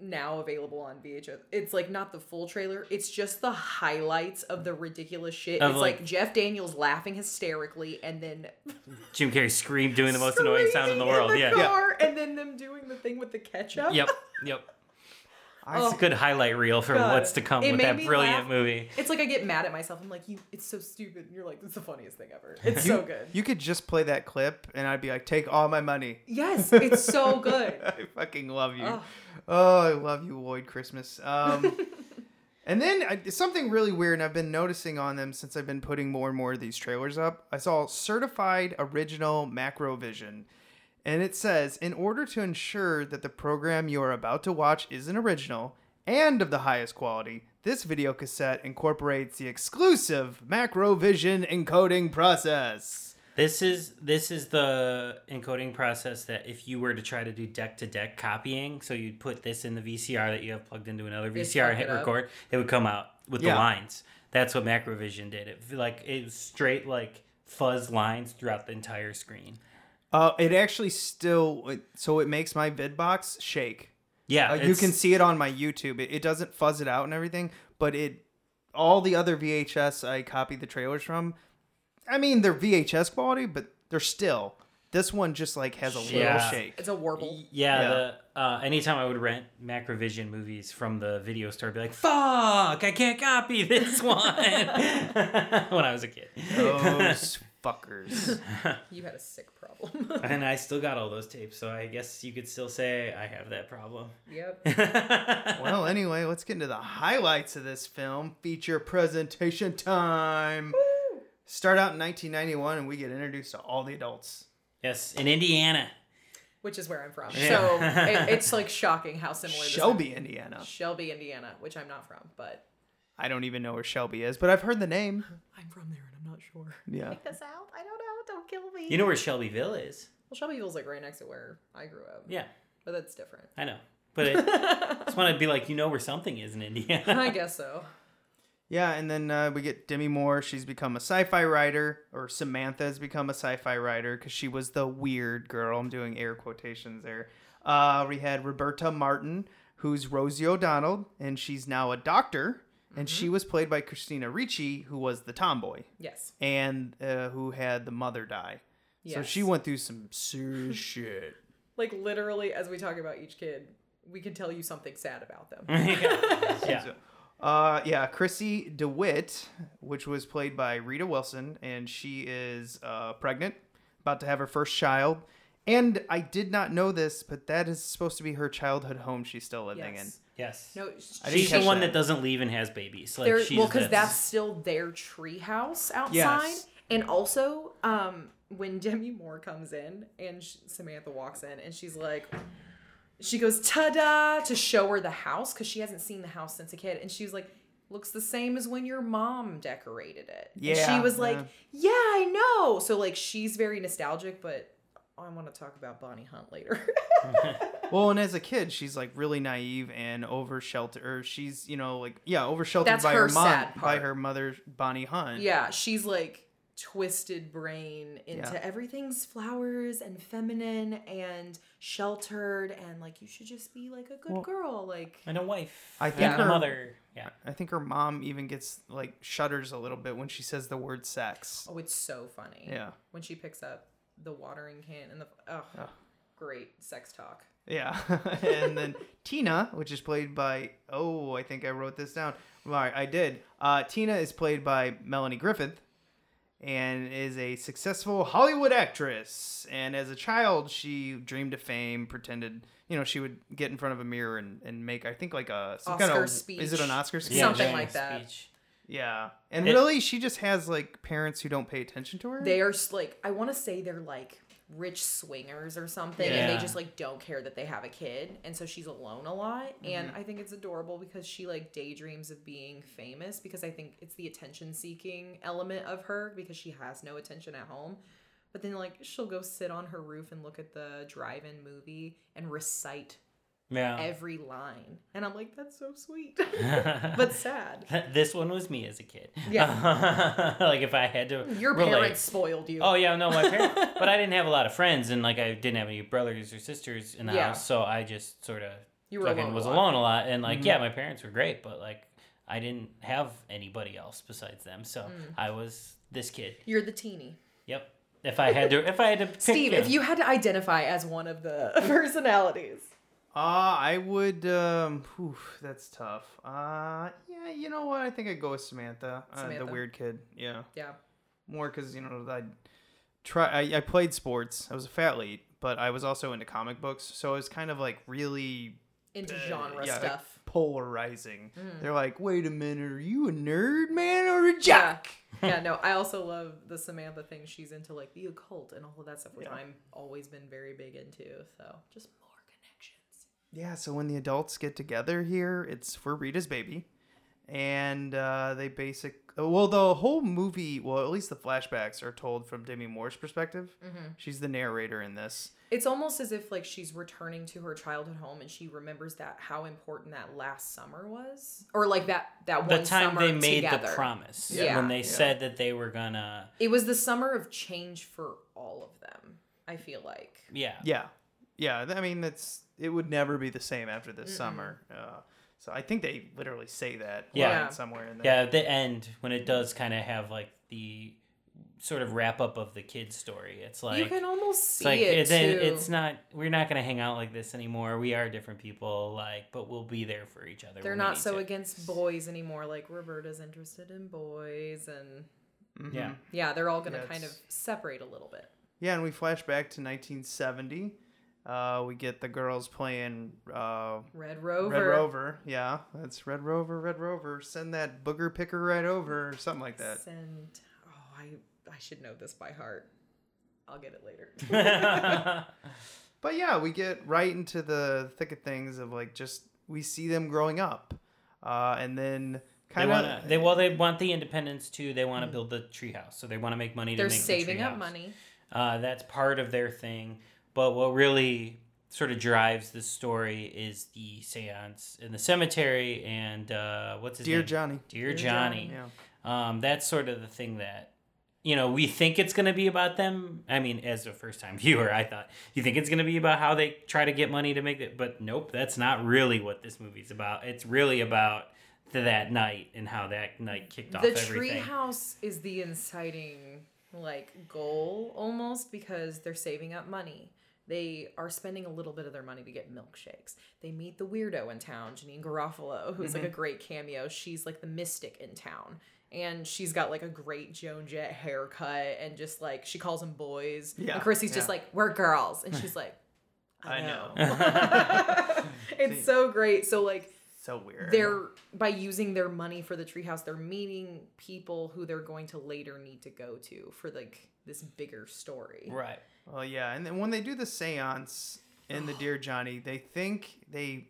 now available on VHS. It's like not the full trailer. It's just the highlights of the ridiculous shit. Of, it's like- like, Jeff Daniels laughing hysterically and then Jim Carrey screamed doing the most annoying sound in the screaming world. the yeah. car, and then them doing the thing with the ketchup. Yep. Yep. I, It's a good highlight reel for God. what's to come It with that brilliant laugh. movie. It's like I get mad at myself. I'm like, you, it's so stupid. And you're like, it's the funniest thing ever. It's so good. you could just play that clip, and I'd be like, take all my money. yes, it's so good. I fucking love you. Ugh. Oh, I love you, Lloyd Christmas. Um, and then I, something really weird, and I've been noticing on them since I've been putting more and more of these trailers up. I saw certified original Macrovision, and it says in order to ensure that the program you are about to watch is an original and of the highest quality, this video cassette incorporates the exclusive Macrovision encoding process. This is this is the encoding process that if you were to try to do deck to deck copying, so you'd put this in the VCR that you have plugged into another VCR and hit it up. record, it would come out with Yeah. the lines. That's what Macrovision did. It like it was straight like fuzz lines throughout the entire screen. Uh, it actually still so it makes my vidbox shake. Yeah, Uh, you can see it on my YouTube. It, it doesn't fuzz it out and everything, but it all the other VHS I copied the trailers from. I mean, they're VHS quality, but they're still. This one just like has a little shake. It's a warble. Yeah, Yeah. the uh, anytime I would rent Macrovision movies from the video store, I'd be like, "Fuck, I can't copy this one." when I was a kid, Those fuckers. You had a sick problem. and I still got all those tapes, so I guess you could still say I have that problem. yep. well, anyway, let's get into the highlights of this film. Feature presentation time. Start out in 1991, and we get introduced to all the adults. Yes, in Indiana. Which is where I'm from. Yeah. So it, it's like shocking how similar. this Shelby, Indiana. Shelby, Indiana, which I'm not from, but I don't even know where Shelby is, but I've heard the name. I'm from there and I'm not sure. Yeah. Take us out. I don't know. Don't kill me. You know where Shelbyville is? Well, Shelbyville's like right next to where I grew up. Yeah, But that's different. I know. But it, I just want to be like, you know where something is in Indiana. I guess so. Yeah, and then uh, we get Demi Moore. She's become a sci-fi writer, or Samantha has become a sci-fi writer because she was the weird girl. I'm doing air quotations there. Uh, we had Roberta Martin, who's Rosie O'Donnell, and she's now a doctor. And Mm-hmm. she was played by Christina Ricci, who was the tomboy Yes. and uh, who had the mother die. So she went through some serious shit. Like literally, as we talk about each kid, we can tell you something sad about them. Yeah. Uh, yeah, Chrissy DeWitt, which was played by Rita Wilson, and she is uh, pregnant, about to have her first child. And I did not know this, but that is supposed to be her childhood home she's still living Yes. Yes. No, She's the one that. that doesn't leave and has babies. Like They're, she's well, because that's still their tree house outside. Yes. And also, um, when Demi Moore comes in and sh- Samantha walks in and she's like, she goes ta-da to show her the house because she hasn't seen the house since a kid, and she was like, looks the same as when your mom decorated it. And Yeah, she was like, yeah. yeah, I know. So like, she's very nostalgic, but Oh, I want to talk about Bonnie Hunt later. Well, and as a kid, she's like really naive and over sheltered. Or she's, you know, like yeah, over sheltered by her her mom, by her mother, Bonnie Hunt. Yeah, she's like twisted brain into Yeah. everything's flowers and feminine and sheltered and like you should just be like a good Well, girl like and a wife. I and think a her- mother. Yeah. I think her mom even gets like shudders a little bit when she says the word sex. oh it's so funny Yeah. when she picks up the watering can and the oh, great sex talk Yeah. and then Tina, which is played by oh, I think I wrote this down. Right, I did. Uh, Tina is played by Melanie Griffith and is a successful Hollywood actress. And as a child, she dreamed of fame, pretended, you know, she would get in front of a mirror and, and make, I think, like a some kind Oscar of speech. Is it an Oscar speech? Yeah, Something giant like that. speech. Yeah. And It- really, she just has like parents who don't pay attention to her. they are like i want to say they're like rich swingers or something and they just like don't care that they have a kid and so she's alone a lot and Mm-hmm. i think it's adorable because she like daydreams of being famous because i think it's the attention seeking element of her because she has no attention at home but then like she'll go sit on her roof and look at the drive-in movie and recite Yeah. every line and i'm like that's so sweet but sad this one was me as a kid. Yeah. like if I had to. your relate. parents spoiled you Oh yeah, no, my parents. but I didn't have a lot of friends, and like I didn't have any brothers or sisters in the Yeah. house, so I just sort of You were fucking alone was lot. alone a lot. And like, yeah, my parents were great, but like I didn't have anybody else besides them, so Mm. I was this kid. you're the teeny Yep. If I had to, if I had to, pick, Steve, yeah. if you had to identify as one of the personalities, Uh, I would. Um, whew, that's tough. Uh, yeah, you know what? I think I'd go with Samantha, Uh, the weird kid. Yeah, yeah, more because you know I try. I, I played sports. I was a fathlete, but I was also into comic books, so it was kind of like really into uh, genre yeah, like, stuff. Mm. polarizing. They're like, wait a minute, are you a nerd man or a jock? Yeah. yeah, no, I also love the Samantha thing. She's into like the occult and all of that stuff, which I'm always been very big into. So just. Yeah, so when the adults get together here, it's for Rita's baby. And uh, they basic well, the whole movie, well, at least the flashbacks are told from Demi Moore's perspective. She's the narrator in this. It's almost as if like she's returning to her childhood home and she remembers that how important that last summer was, or like that that one the time summer they made together. the promise Yeah. when they Yeah. said that they were gonna, It was the summer of change for all of them. I feel like. yeah, Yeah, yeah. I mean, that's it would never be the same after this summer. Uh, so I think they literally say that Yeah. line somewhere in there. Yeah, at the end when it does kind of have like the sort of wrap up of the kid's story. It's like you can almost see it's like it it's, too. it's not we're not gonna hang out like this anymore. We are different people, like, but we'll be there for each other. They're not so to. against boys anymore. Like Roberta's interested in boys, and Yeah, yeah, they're all gonna Yeah, kind of separate a little bit. Yeah, and we flash back to 1970. Uh, we get the girls playing uh, Red Rover. Red Rover. Yeah, that's Red Rover, Red Rover. Send that booger picker right over, or something like that. Send. Oh, I I should know this by heart. I'll get it later. But yeah, we get right into the thick of things of like just we see them growing up, uh, and then kind of. They well, they want the independence too. They want to build the treehouse, so they want to make money. They're to make saving the up money. Uh, that's part of their thing. But what really sort of drives the story is the seance in the cemetery and uh, what's his Dear name? Johnny. Dear, Dear Johnny. Yeah. Um, that's sort of the thing that you know, we think it's going to be about them. I mean, as a first time viewer, I thought you think it's going to be about how they try to get money to make it, but nope, that's not really what this movie's about. It's really about th- that night and how that night kicked off the everything. treehouse is the inciting like goal almost because they're saving up money. They are spending a little bit of their money to get milkshakes. They meet the weirdo in town, Janeane Garofalo, who's like a Mhm. great cameo. She's like the mystic in town. And she's got like a great Joan Jett haircut and just like she calls them boys. Yeah, And Chrissy's just like, We're girls. And she's like, I, I know. know. it's so great. So like so weird. they're by using their money for the treehouse, they're meeting people who they're going to later need to go to for like this bigger story. Right. Well, yeah, and then when they do the séance in the Dear Johnny, they think they,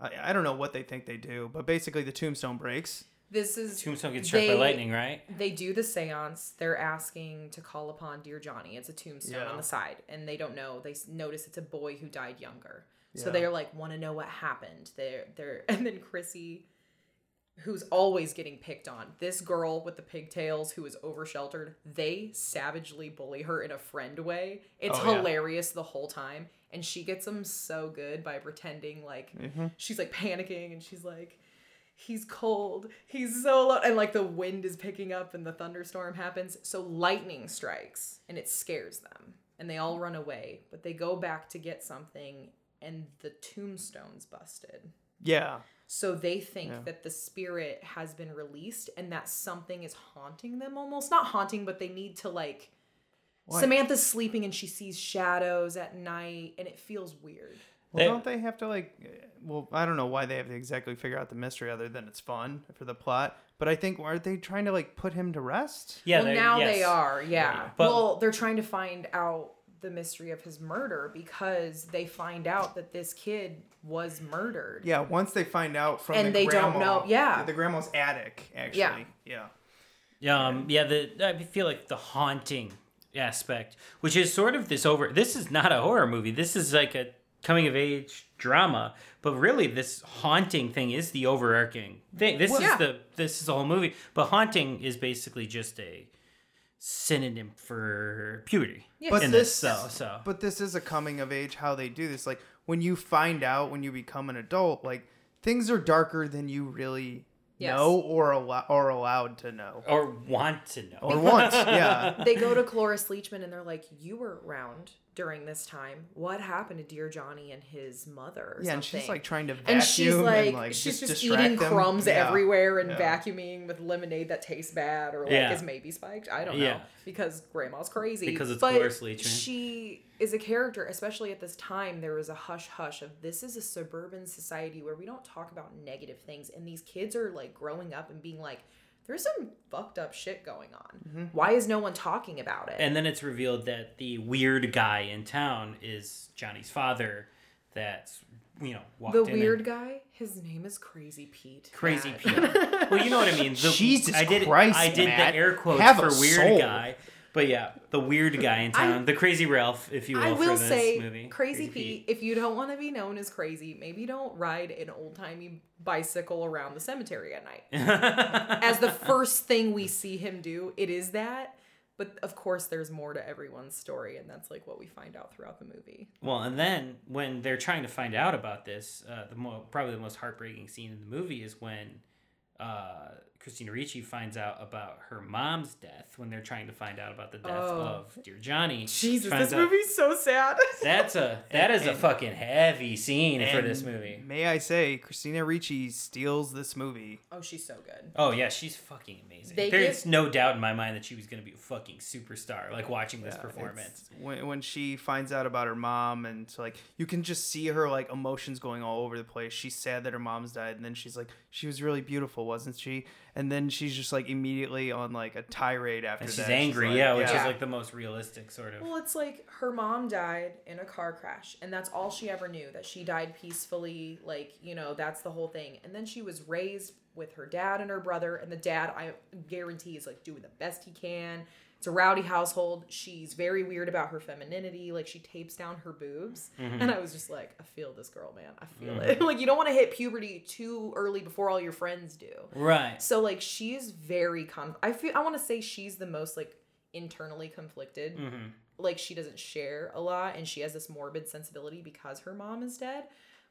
I, I don't know what they think they do, but basically the tombstone breaks. This is Tombstone gets struck by lightning, right? They do the seance. They're asking to call upon Dear Johnny. It's a tombstone Yeah. on the side, and they don't know. They s- notice it's a boy who died younger. So Yeah. they're like, want to know what happened. They're they're and then Chrissy, who's always getting picked on. This girl with the pigtails who is over sheltered. They savagely bully her in a friend way. It's Oh, yeah. hilarious the whole time, and she gets them so good by pretending like Mhm. she's like panicking, and she's like he's cold he's so low and like the wind is picking up and the thunderstorm happens so lightning strikes and it scares them and they all run away but they go back to get something and the tombstone's busted Yeah. So they think Yeah. that the spirit has been released and that something is haunting them almost not haunting but they need to like Why? samantha's sleeping and she sees shadows at night and it feels weird Well, They- don't they have to like? Well, I don't know why they have to exactly figure out the mystery other than it's fun for the plot. But I think aren't they trying to like put him to rest? Yeah, well, they're- now they are, yeah. Right. But- well, they're trying to find out the mystery of his murder because they find out that this kid was murdered. Yeah. Once they find out from And the they don't know- yeah. the grandma's attic actually. Yeah. Yeah. Yeah, um, yeah. The I feel like the haunting aspect, which is sort of this over. This is not a horror movie. This is like a coming of age drama. But really, this haunting thing is the overarching thing. This Well, is yeah. the this is the whole movie. But haunting is basically just a synonym for puberty. Yes. But in this, this, so so. but this is a coming of age. How they do this, like when you find out when you become an adult, like things are darker than you really Yes. know or allow or allowed to know or want to know. or want. Yeah. they go to Cloris Leachman and they're like, "You were around during this time. What happened to dear Johnny and his mother?" Or Yeah, and she's like trying to vacuum and she's like, and, like, she's just just, eating them. crumbs Yeah. everywhere and Yeah. vacuuming with lemonade that tastes bad or like Yeah. is maybe spiked. I don't know Yeah. because grandma's crazy. Because it's but Cloris Leachman. She is a character, especially at this time. There was a hush hush of this is a suburban society where we don't talk about negative things, and these kids are like growing up and being like. There's some fucked up shit going on. Mm-hmm. Why is no one talking about it? And then it's revealed that the weird guy in town is Johnny's father. That's you know walked the in and- weird guy, his name is Crazy Pete. Crazy Matt. Pete. well, you know what I mean. The, Jesus I did, Christ, I did Matt. the air quotes Have for weird soul. guy. But yeah, the weird guy in I- town, the crazy Ralph, if you will, I will say, movie. Crazy Pete, if you don't want to be known as crazy, maybe don't ride an old timey bicycle around the cemetery at night. As the first thing we see him do, it is that. But of course, there's more to everyone's story, and that's like what we find out throughout the movie. Well, and then when they're trying to find out about this, uh, the mo- probably the most heartbreaking scene in the movie is when uh, Christina Ricci finds out about her mom's death. When they're trying to find out about the death Oh. of Dear Johnny, Jesus, this out- movie's so sad. That's a that is a And- fucking heavy scene for this movie. May I say, Christina Ricci steals this movie. oh, she's so good. Oh yeah, she's fucking amazing. They There's give- no doubt in my mind that she was gonna be a fucking superstar. Like watching this Yeah, performance. When, when she finds out about her mom, and so, like you can just see her like emotions going all over the place. She's sad that her mom's died, and then she's like, "She was really beautiful, wasn't she?" And then she's just like immediately on like a tirade after And that. she's angry, like, yeah, which is like the most realistic sort of. Well, it's like her mom died in a car crash, and that's all she ever knew that she died peacefully. Like, you know, that's the whole thing. And then she was raised with her dad and her brother, and the dad, I guarantee, is like doing the best he can. It's a rowdy household. She's very weird about her femininity. Like, she tapes down her boobs. And I was just like, I feel this girl, man. I feel it. like, you don't want to hit puberty too early before all your friends do. Right. So like she's very con. I feel I want to say she's the most like internally conflicted. Mhm. Like she doesn't share a lot and she has this morbid sensibility because her mom is dead.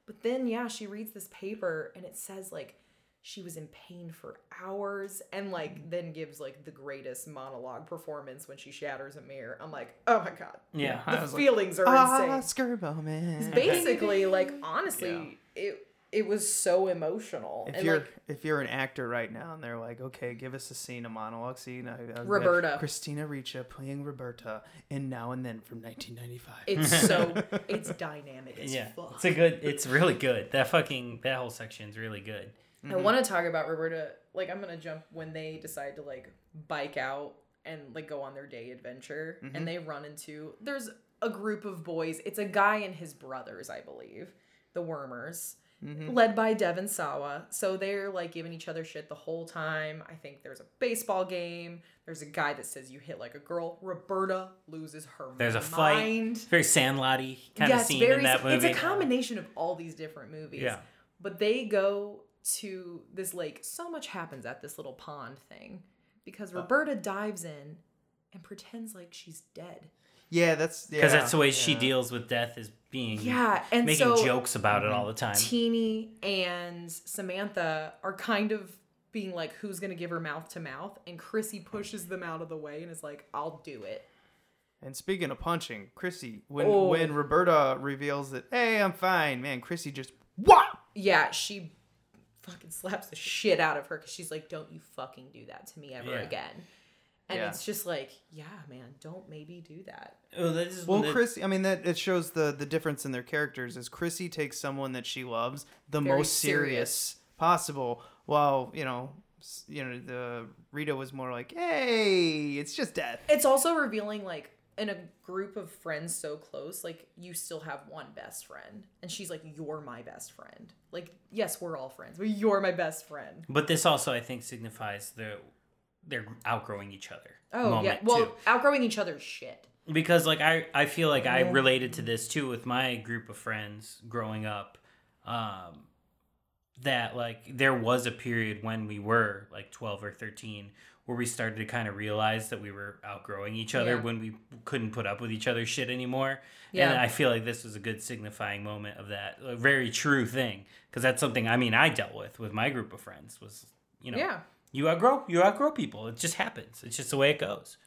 But then yeah, she reads this paper and it says like she was in pain for hours and like then gives like the greatest monologue performance when she shatters a mirror. I'm like, "Oh my god." Yeah. I The was like, feelings are insane. Oscar moment. Basically, like honestly, it it was so emotional. If and you're like if you're an actor right now and they're like, okay, give us a scene, a monologue scene. I, I was like, Roberta. Christina Ricci playing Roberta in Now and Then from 1995. it's so it's dynamic as Yeah, fuck. it's a good. It's really good. That fucking that whole section's really good. I want to talk about Roberta. Like, I'm gonna jump when they decide to like bike out and like go on their day adventure, Mhm. and they run into there's a group of boys. It's a guy and his brothers, I believe, the Wormers, Mhm. led by Devon Sawa. So they're like giving each other shit the whole time. I think there's a baseball game. There's a guy that says you hit like a girl. Roberta loses her There's a mind. fight. Very Sandlotty kind of scene very in that movie. It's a combination of all these different movies. Yeah. But they go to this lake. So much happens at this little pond thing because uh, Roberta dives in and pretends like she's dead. Yeah, that's because yeah, that's the way she deals with death is being Yeah, and making so- jokes about it all the time. Teeny and Samantha are kind of being like, who's gonna give her mouth to mouth? And Chrissy pushes them out of the way and is like, I'll do it. And speaking of punching, Chrissy, when Oh. when Roberta reveals that, hey, I'm fine, man, Chrissy just what? Yeah, she fucking slaps the shit out of her because she's like, don't you fucking do that to me ever Yeah. again. And Yeah. it's just like, yeah, man, don't maybe do that. Oh, that is Well, one Chrissy, I mean that it shows the the difference in their characters. Is Chrissy takes someone that she loves the Very most serious, possible, while you know, you know, the Rita was more like, hey, it's just death. It's also revealing like in a group of friends so close, like you still have one best friend. And she's like, You're my best friend. Like, yes, we're all friends, but you're my best friend. But this also, I think, signifies the they're outgrowing each other. Oh yeah. Well, too. outgrowing each other's shit. because like I I feel like I related to this too with my group of friends growing up. Um, that like there was a period when we were like 12 or 13 where we started to kind of realize that we were outgrowing each other Yeah. when we couldn't put up with each other's shit anymore. And Yeah. I feel like this was a good signifying moment of that. A very true thing because that's something I mean I dealt with with my group of friends was you know Yeah. you outgrow you outgrow people. It just happens. It's just the way it goes.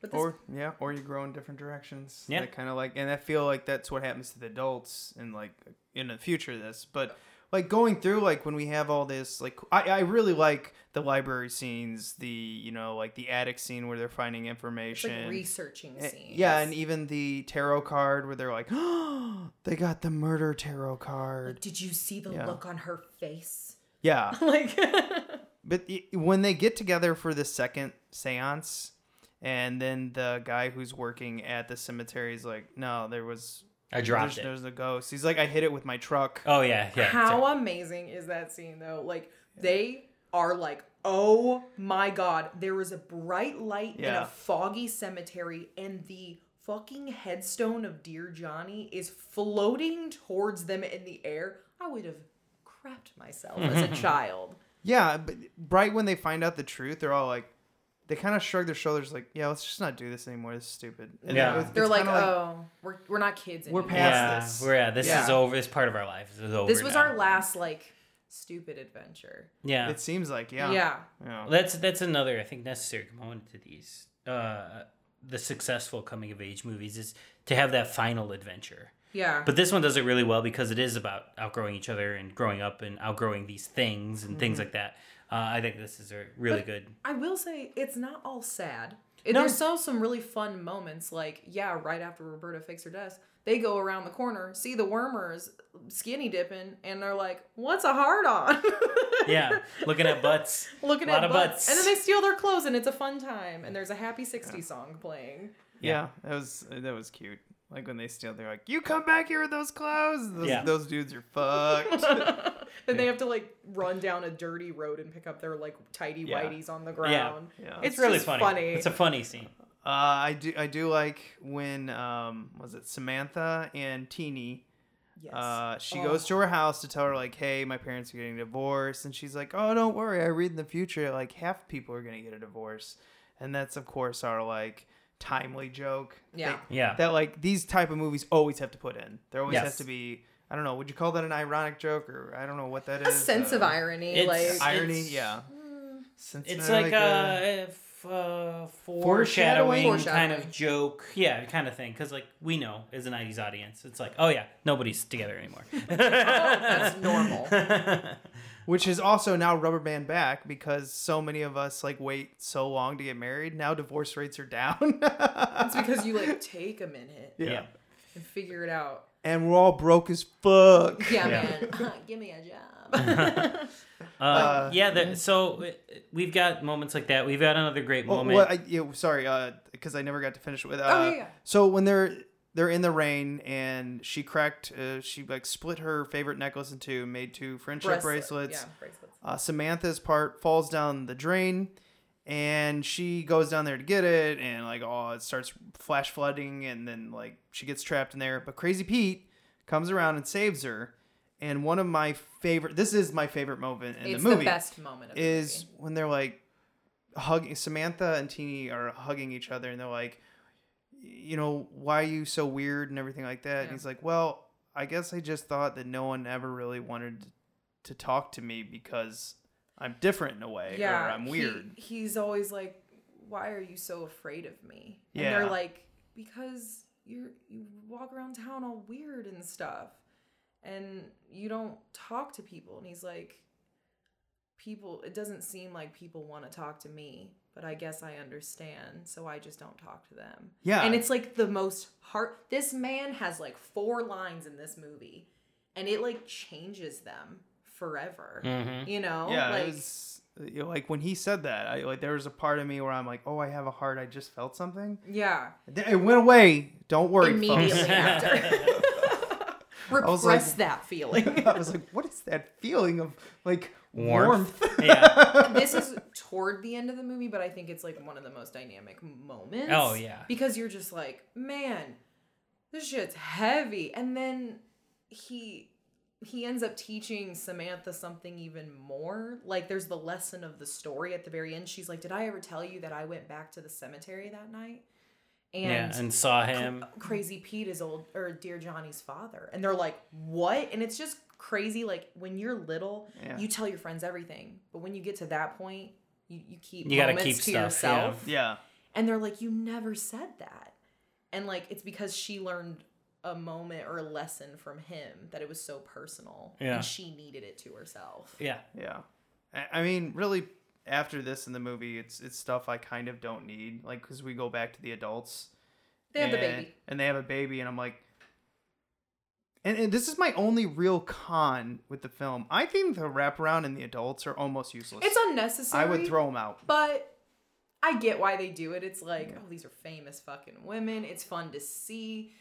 But this, Or yeah, or you grow in different directions. Yeah. kind of like, and I feel like that's what happens to the adults in like in the future. of This, but like going through like when we have all this, like I I really like the library scenes, the you know like the attic scene where they're finding information. like researching Eh, scenes. Yeah, and even the tarot card where they're like, oh, they got the murder tarot card. Did you see the Yeah. look on her face? Yeah, like but when they get together for the second seance, and then the guy who's working at the cemetery is like, no, there was. I dropped there's, it. There's a ghost. He's like, I hit it with my truck. Oh yeah, yeah. How amazing is that scene though? Like they are like, oh my god, there is a bright light in a foggy cemetery, and the fucking headstone of Dear Johnny is floating towards them in the air. I would have crapped myself as a child. Yeah, but right when they find out the truth, they're all like, they kind of shrug their shoulders, like, yeah, let's just not do this anymore. This is stupid. And Yeah. it was- They're it's like, kinda oh, we're we're not kids We're anymore. past yeah, this. We're, yeah, this is Yeah. over. This part of our life is over. This was now. our last like stupid adventure. Yeah, It seems like, yeah. Yeah. Yeah. that's that's another I think necessary component to these. Uh, the successful coming of age movies is to have that final adventure. Yeah. But this one does it really well because it is about outgrowing each other and growing up and outgrowing these things and things Mhm. like that. Uh, I think this is a really But good. I will say it's not all sad. It, No. There's still some really fun moments. Like, yeah, right after Roberta fakes her death, they go around the corner, see the wormers skinny dipping, and they're like, "What's a hard on?" Yeah, looking at butts. Looking a lot at of butts. butts. and then they steal their clothes, and it's a fun time. And there's a happy '60s song playing. Yeah, that was that was cute. Like when they steal, they're like, "You come back here with those clothes." Those, Yeah. those dudes are fucked. then they have to like run down a dirty road and pick up their like tidy Yeah. whiteys on the ground. Yeah. It's, it's really funny. funny. It's a funny scene. Uh, I do I do like when um was it Samantha and Teeny. Yes. Uh, she Oh. goes to her house to tell her like, "Hey, my parents are getting divorced," and she's like, "Oh, don't worry. I read in the future like half people are gonna get a divorce," and that's of course our like timely joke. Yeah. That- Yeah. That like these type of movies always have to put in. There always Yes. has to be. I don't know. Would you call that an ironic joke or I don't know what that is. A sense of uh, irony, It's- like irony. It's- yeah. It's not like, a- a, f- uh, Foreshadowing? foreshadowing kind of joke. Yeah, kind of thing. Because, like, we know as a 90s audience, it's like, oh, yeah, nobody's together anymore. that's normal. which is also now rubber band back because so many of us like wait so long to get married. Now divorce rates are down. It's because you like take a minute yeah. yeah. and figure it out. And we're all broke as fuck. Yeah, Yeah. man. Give me a job. Uh, yeah, the, so uh, we've got moments like that. We've got another great Well, moment. well, I, yeah, sorry, because I never got to finish it with. Uh, Oh, yeah, yeah. So when they're they're in the rain and she cracked, uh, she like split her favorite necklace in two, made two friendship Bracelet, bracelets. Yeah, bracelets. Uh, Samantha's part falls down the drain, and she goes down there to get it, and like oh, it starts flash flooding, and then like she gets trapped in there. But Crazy Pete comes around and saves her. And one of my favorite, this is my favorite moment in It's the movie the best moment of the is movie. when they're like hugging. Samantha and Teeny are hugging each other, and they're like, you know, why are you so weird and everything like that. And he's like, well, I guess I just thought that no one ever really wanted to talk to me because I'm different in a way, yeah, or I'm he- weird. he's always like, "Why are you so afraid of me?" And Yeah. they're like, "Because you're you walk around town all weird and stuff, and you don't talk to people." And he's like, "People, it doesn't seem like people want to talk to me." But I guess I understand, so I just don't talk to them. Yeah. And it's like the most heart. This man has like four lines in this movie, and it like changes them forever. Mhm. You know? yeah, Like, was you know, like when he said that, I like there was a part of me where I'm like, oh, I have a heart. I just felt something. yeah. It went away. Don't worry, Immediately folks. after. was Repress like- that feeling. I was like, what is that feeling of like Warmth. warmth? yeah. this is toward the end of the movie, but I think it's like one of the most dynamic moments. Oh, yeah. Because you're just like, man, this shit's heavy. And then he he ends up teaching Samantha something even more. Like there's the lesson of the story at the very end. She's like, Did I ever tell you that I went back to the cemetery that night? And yeah, and saw him. Crazy Pete is old or Dear Johnny's father. And they're like, what? And it's just crazy. Like when you're little, Yeah. you tell your friends everything. But when you get to that point, you, you keep You gotta moments keep to stuff, yourself. Yeah. And they're like, you never said that. And like it's because she learned a moment or a lesson from him that it was so personal. Yeah. And she needed it to herself. Yeah. Yeah. I- I mean, really, after this in the movie, it's it's stuff I kind of don't need. Like, because we go back to the adults. They have the baby. And they have a baby, and I'm like, and, and this is my only real con with the film. I think the wraparound and the adults are almost useless. It's unnecessary. I would throw them out. But I get why they do it. It's like, oh, these are famous fucking women. It's fun to see,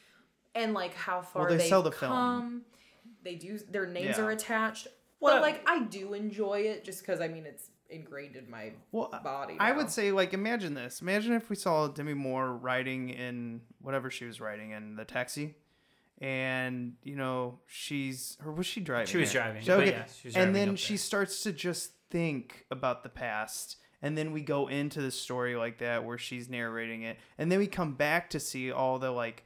and like how far they they sell the come. film. They do. Their names Yeah. are attached. Well- but like, I do enjoy it just because I mean it's ingrained in my Well, body. I would say, like, imagine this. Imagine if we saw Demi Moore riding in whatever she was riding in the taxi, and you know she's or was she driving? She was it? driving, So, but okay. yeah, she was and driving then she starts to just think about the past, and then we go into the story like that where she's narrating it, and then we come back to see all the like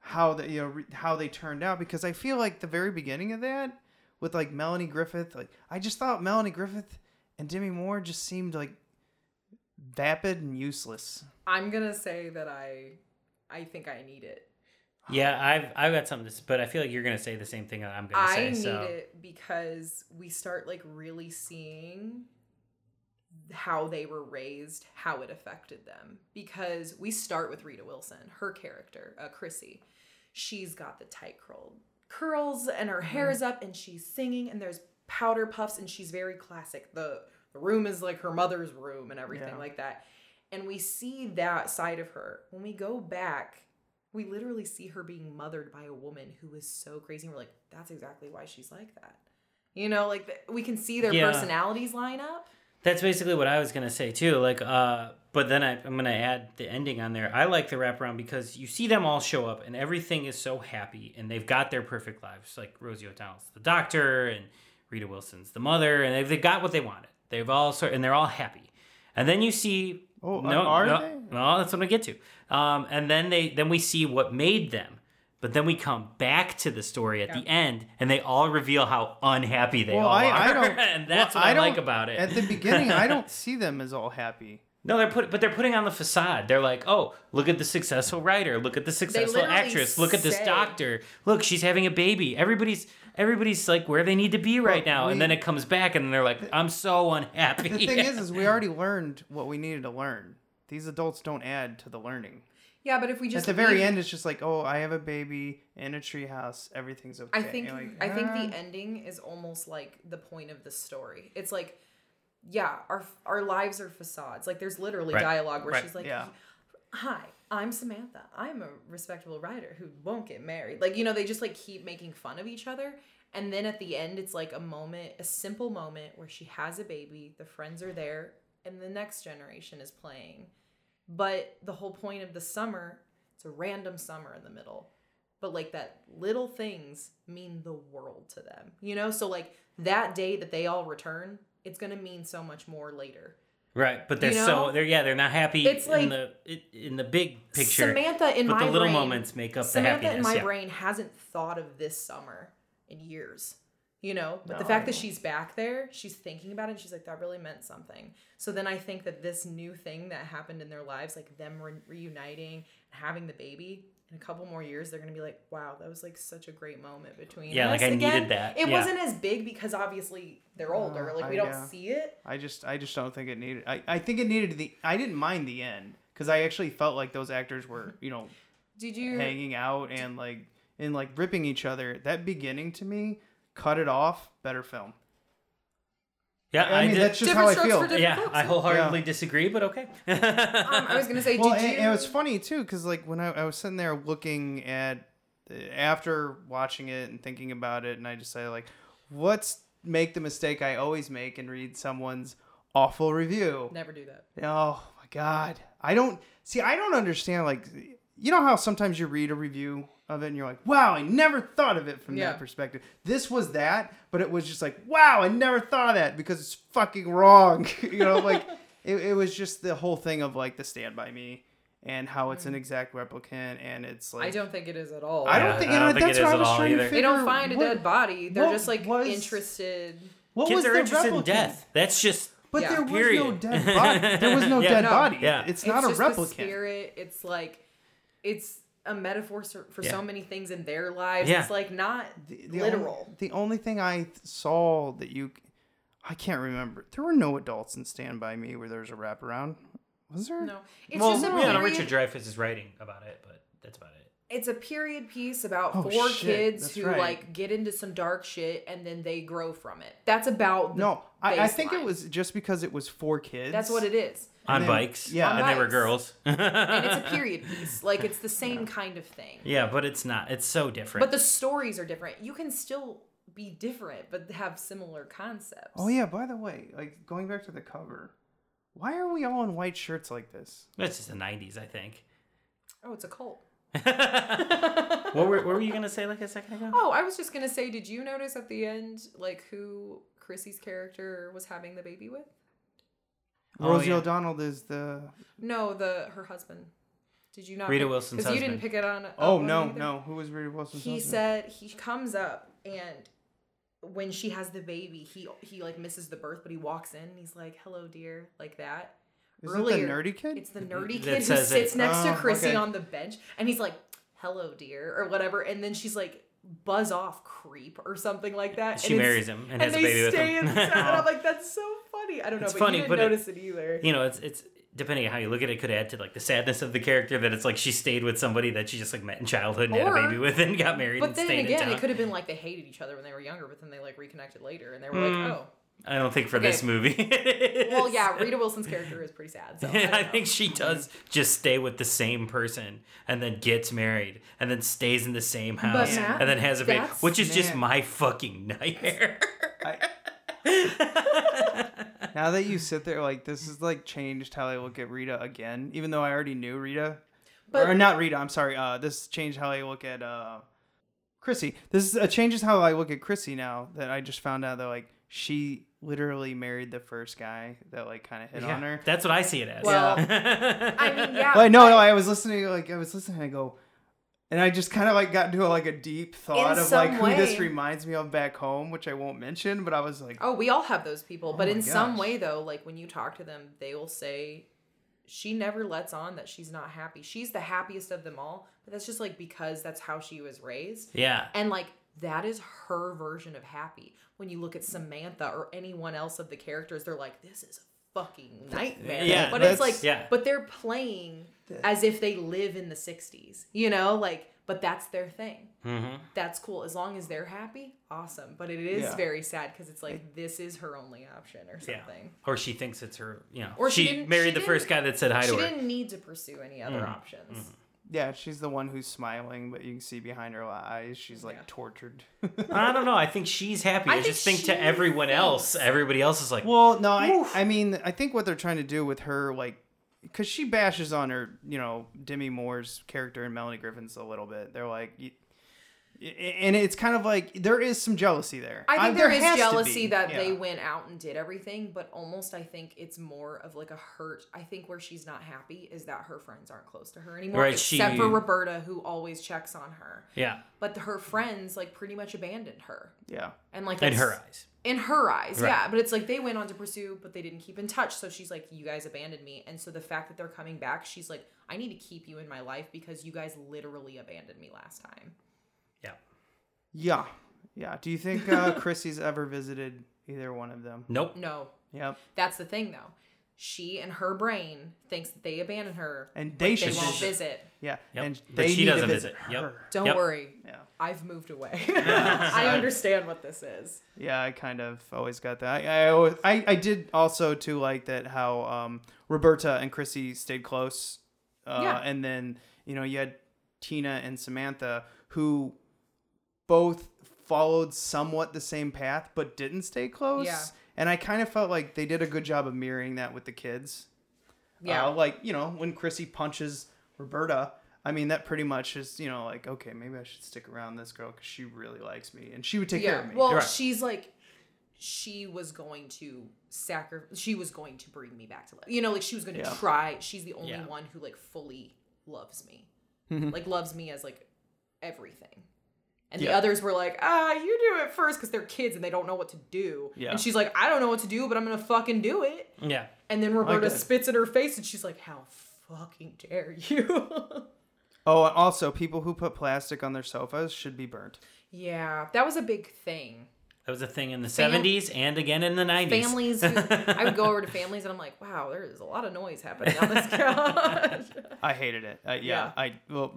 how the you know re- how they turned out because I feel like the very beginning of that with like Melanie Griffith, like I just thought Melanie Griffith and Demi Moore just seemed like vapid and useless. I'm gonna say that I, I think I need it. Yeah, I've I've got something to but I feel like you're gonna say the same thing that I'm gonna I say. I need so it because we start like really seeing how they were raised, how it affected them. Because we start with Rita Wilson, her character, uh, Chrissy. She's got the tight curled curls and her hair is up and she's singing and there's powder puffs and she's very classic. The the room is like her mother's room and everything Yeah. like that. And we see that side of her. When we go back, we literally see her being mothered by a woman who is so crazy. And we're like, that's exactly why she's like that. You know, like th- we can see their Yeah. personalities line up. That's basically what I was gonna say too. Like, uh, but then I, I'm gonna add the ending on there. I like the wraparound because you see them all show up and everything is so happy and they've got their perfect lives. Like Rosie O'Donnell's the doctor and Rita Wilson's the mother, and they've, they got what they wanted. They've all sort and they're all happy. And then you see Oh, no, are no, they? no, that's what I get to. Um, and then they then we see what made them. But then we come back to the story at the end, and they all reveal how unhappy they Well, all I, are, I don't. and that's well, what I, don't- like about it. At the beginning, I don't see them as all happy. No, they're put, but they're putting on the facade. They're like, oh, look at the successful writer, look at the successful actress, look at this say- doctor, look, she's having a baby. Everybody's everybody's like where they need to be right now, and then it comes back, and they're like, I'm so unhappy. The thing is, is we already learned what we needed to learn. These adults don't add to the learning. Yeah, but if we just At the very leave- end, it's just like, oh, I have a baby in a treehouse. Everything's okay. I think like, I think "Ah." the ending is almost like the point of the story. It's like, yeah, our our lives are facades. Like there's literally Right. dialogue where Right. she's like, Yeah. "Hi, I'm Samantha. I'm a respectable writer who won't get married." Like you know, they just like keep making fun of each other. And then at the end, it's like a moment, a simple moment where she has a baby, the friends are there, and the next generation is playing. But the whole point of the summer, it's a random summer in the middle. But like that little things mean the world to them. You know? So like that day that they all return, it's gonna mean so much more later. Right, but they're You so they're yeah they're not happy It's like- in the in the big picture. Samantha in but my the little brain, moments make up Samantha the happiness. in my yeah. brain hasn't thought of this summer in years. You know, but the fact that she's back there, she's thinking about it, and she's like, that really meant something. So then I think that this new thing that happened in their lives, like them re- reuniting, having the baby, in a couple more years, they're gonna be like, wow, that was like such a great moment between Yeah, us like I again. needed that. It Yeah. wasn't as big because obviously they're older, Uh, like we I, don't uh, see it. I just, I just don't think it needed. I, I think it needed the. I didn't mind the end because I actually felt like those actors were, you know, Did you? hanging out and like and like ripping each other. That beginning to me, cut it off. Better film. Yeah, I, mean did- that's just Different how I strokes feel. different yeah, folks, I yeah. wholeheartedly disagree, but okay. Um, I was gonna say, well, did and, you? and it was funny too because like when I, I was sitting there looking at after watching it and thinking about it, and I just say like, what's make the mistake I always make and read someone's awful review. Never do that. Oh my god. I don't see I don't understand like you know how sometimes you read a review of it and you're like, "Wow, I never thought of it from Yeah. that perspective." This was that, but it was just like, "Wow, I never thought of that because it's fucking wrong." you know, like it, it was just the whole thing of like the stand by me and how it's an exact replicant and it's like Mm. I don't think it is at all. I don't think, I don't think that's it what is I at was all trying to either. figure They don't find a what- dead body. They're just like was- interested. What Kids was are the interested in death. That's just But Yeah. there was no Period. dead body. There was no Yeah. dead No. body. Yeah. It's not just a The replicant. spirit. It's like, it's a metaphor for, for Yeah. so many things in their lives. Yeah. It's like not the, the literal. Only, the only thing I th- saw that you, I can't remember. There were no adults in Stand by Me where there's a wraparound. Was there? no, it's well, just a yeah, no. Richard Dreyfuss is writing about it, but that's about it. It's a period piece about Oh, four shit, kids that's who right. like get into some dark shit and then they grow from it. That's about the No, I, I think it was just because it was four kids. That's what it is. On then- bikes, yeah. and On they were girls. And it's a period piece. Like it's the same kind of thing. yeah, but it's not. It's so different. But the stories are different. You can still be different but have similar concepts. Oh yeah. By the way, like going back to the cover, why are we all in white shirts like this? That's just the '90s, I think. Oh, it's a cult. what, were, what were you gonna say like a second ago? Oh, I was just gonna say, did you notice at the end, like who Chrissy's character was having the baby with? Oh, Rosie yeah. O'Donnell is the. No, the her husband. Did you not? Rita pick- Wilson's you didn't pick it on. Oh on no, either? no. Who was Rita Wilson? He husband? said he comes up and when she has the baby, he he like misses the birth, but he walks in and he's like, "Hello, dear," like that. Is it the nerdy kid? It's the nerdy kid who says it. sits next to Oh, Chrissy okay. on the bench, and he's like, "Hello, dear," or whatever, and then she's like, "Buzz off, creep," or something like that. She and marries him and has a they baby with stay him. in town, and I'm like, "That's so funny." I don't know, It's but funny, you didn't but notice it, either. You know, it's it's depending on how you look at it, could add to like the sadness of the character that it's like she stayed with somebody that she just like met in childhood and had a baby with and got married But and then stayed in again, town. it could have been like they hated each other when they were younger, but then they like reconnected later, and they were Mm. like, "Oh." I don't think for Okay. this movie. Well, yeah, Rita Wilson's character is pretty sad. So I, I think she does just stay with the same person and then gets married and then stays in the same house Matt, and then has a baby, which is just my fucking nightmare. Now that you sit there, like this is like changed how I look at Rita again, even though I already knew Rita. But- or not Rita, I'm sorry. Uh, this changed how I look at uh, Chrissy. This is, uh, changes how I look at Chrissy now that I just found out that like she literally married the first guy that like kind of hit Yeah, on her. That's what I see it as. Well, I mean, yeah. Like no, I- no, I was listening, like I was listening, I go, and I just kind of like got into like a deep thought In of like some who this reminds me of back home, which I won't mention, but I was like, Oh, we all have those people, oh but Oh in my some way though, like when you talk to them, they will say she never lets on that she's not happy. She's the happiest of them all, but that's just like because that's how she was raised. Yeah. And like that is her version of happy. When you look at Samantha or anyone else of the characters, they're like, this is a fucking nightmare. Yeah, but it's like, yeah. but they're playing as if they live in the 60s, you know? Like, but that's their thing. Mm-hmm. That's cool. As long as they're happy, awesome. But it is Yeah. very sad because it's like, this is her only option or Yeah. something. Or she thinks it's her, you know. Or she she, married she the first guy that said hi to her. She didn't need to pursue any other Mhm. options. Yeah, she's the one who's smiling, but you can see behind her eyes, she's like Yeah. tortured. I don't know. I think she's happy. I, I think just think to everyone else, everybody else is like, Well, no, I, I mean, I think what they're trying to do with her, like, because she bashes on her, you know, Demi Moore's character and Melanie Griffith's a little bit. They're like, y- y- and it's kind of like there is some jealousy there. I think Uh, there is to jealousy that yeah. they went out and did everything, but almost I think it's more of like a hurt. I think where she's not happy is that her friends aren't close to her anymore, Right, except she- for Roberta, who always checks on her. yeah, But her friends like pretty much abandoned her, Yeah. and like in her eyes. in her eyes, Right. yeah. But it's like they went on to pursue, but they didn't keep in touch. So she's like, "You guys abandoned me," and so the fact that they're coming back, she's like, "I need to keep you in my life because you guys literally abandoned me last time." Yeah. Yeah. Yeah. Do you think uh, Chrissy's ever visited either one of them? Nope. No, Yep. That's the thing, though. She and her brain thinks that they abandoned her, And but they they should won't visit. visit. Yeah. Yep. And But she doesn't visit. visit. Yep. Don't Yep. worry, Yeah. I've moved away. I understand what this is. Yeah, I kind of always got that. I I, always, I I did also too like that how um, Roberta and Chrissy stayed close. Uh, Yeah. And then you know you had Tina and Samantha who both followed somewhat the same path but didn't stay close. Yeah. And I kind of felt like they did a good job of mirroring that with the kids. Yeah. Uh, like you know when Chrissy punches Roberta. I mean that pretty much is you know like okay maybe I should stick around this girl because she really likes me and she would take care of me. Well, Right. she's like, she was going to sacrifice. She was going to bring me back to life. You know, like she was going to Yeah. try. She's the only Yeah. one who like fully loves me, Mhm. like loves me as like everything. And Yeah. the others were like, ah, you do it first because they're kids and they don't know what to do. Yeah. And she's like, I don't know what to do, but I'm gonna fucking do it. Yeah. And then Roberta that. spits in her face and she's like, how fucking dare you? Oh, and also people who put plastic on their sofas should be burnt. yeah, that was a big thing. That was a thing in the Fam- 70s and again in the 90s. families who, I would go over to families and I'm like, wow, there is a lot of noise happening on this couch. I hated it. Uh, yeah, Yeah. I well,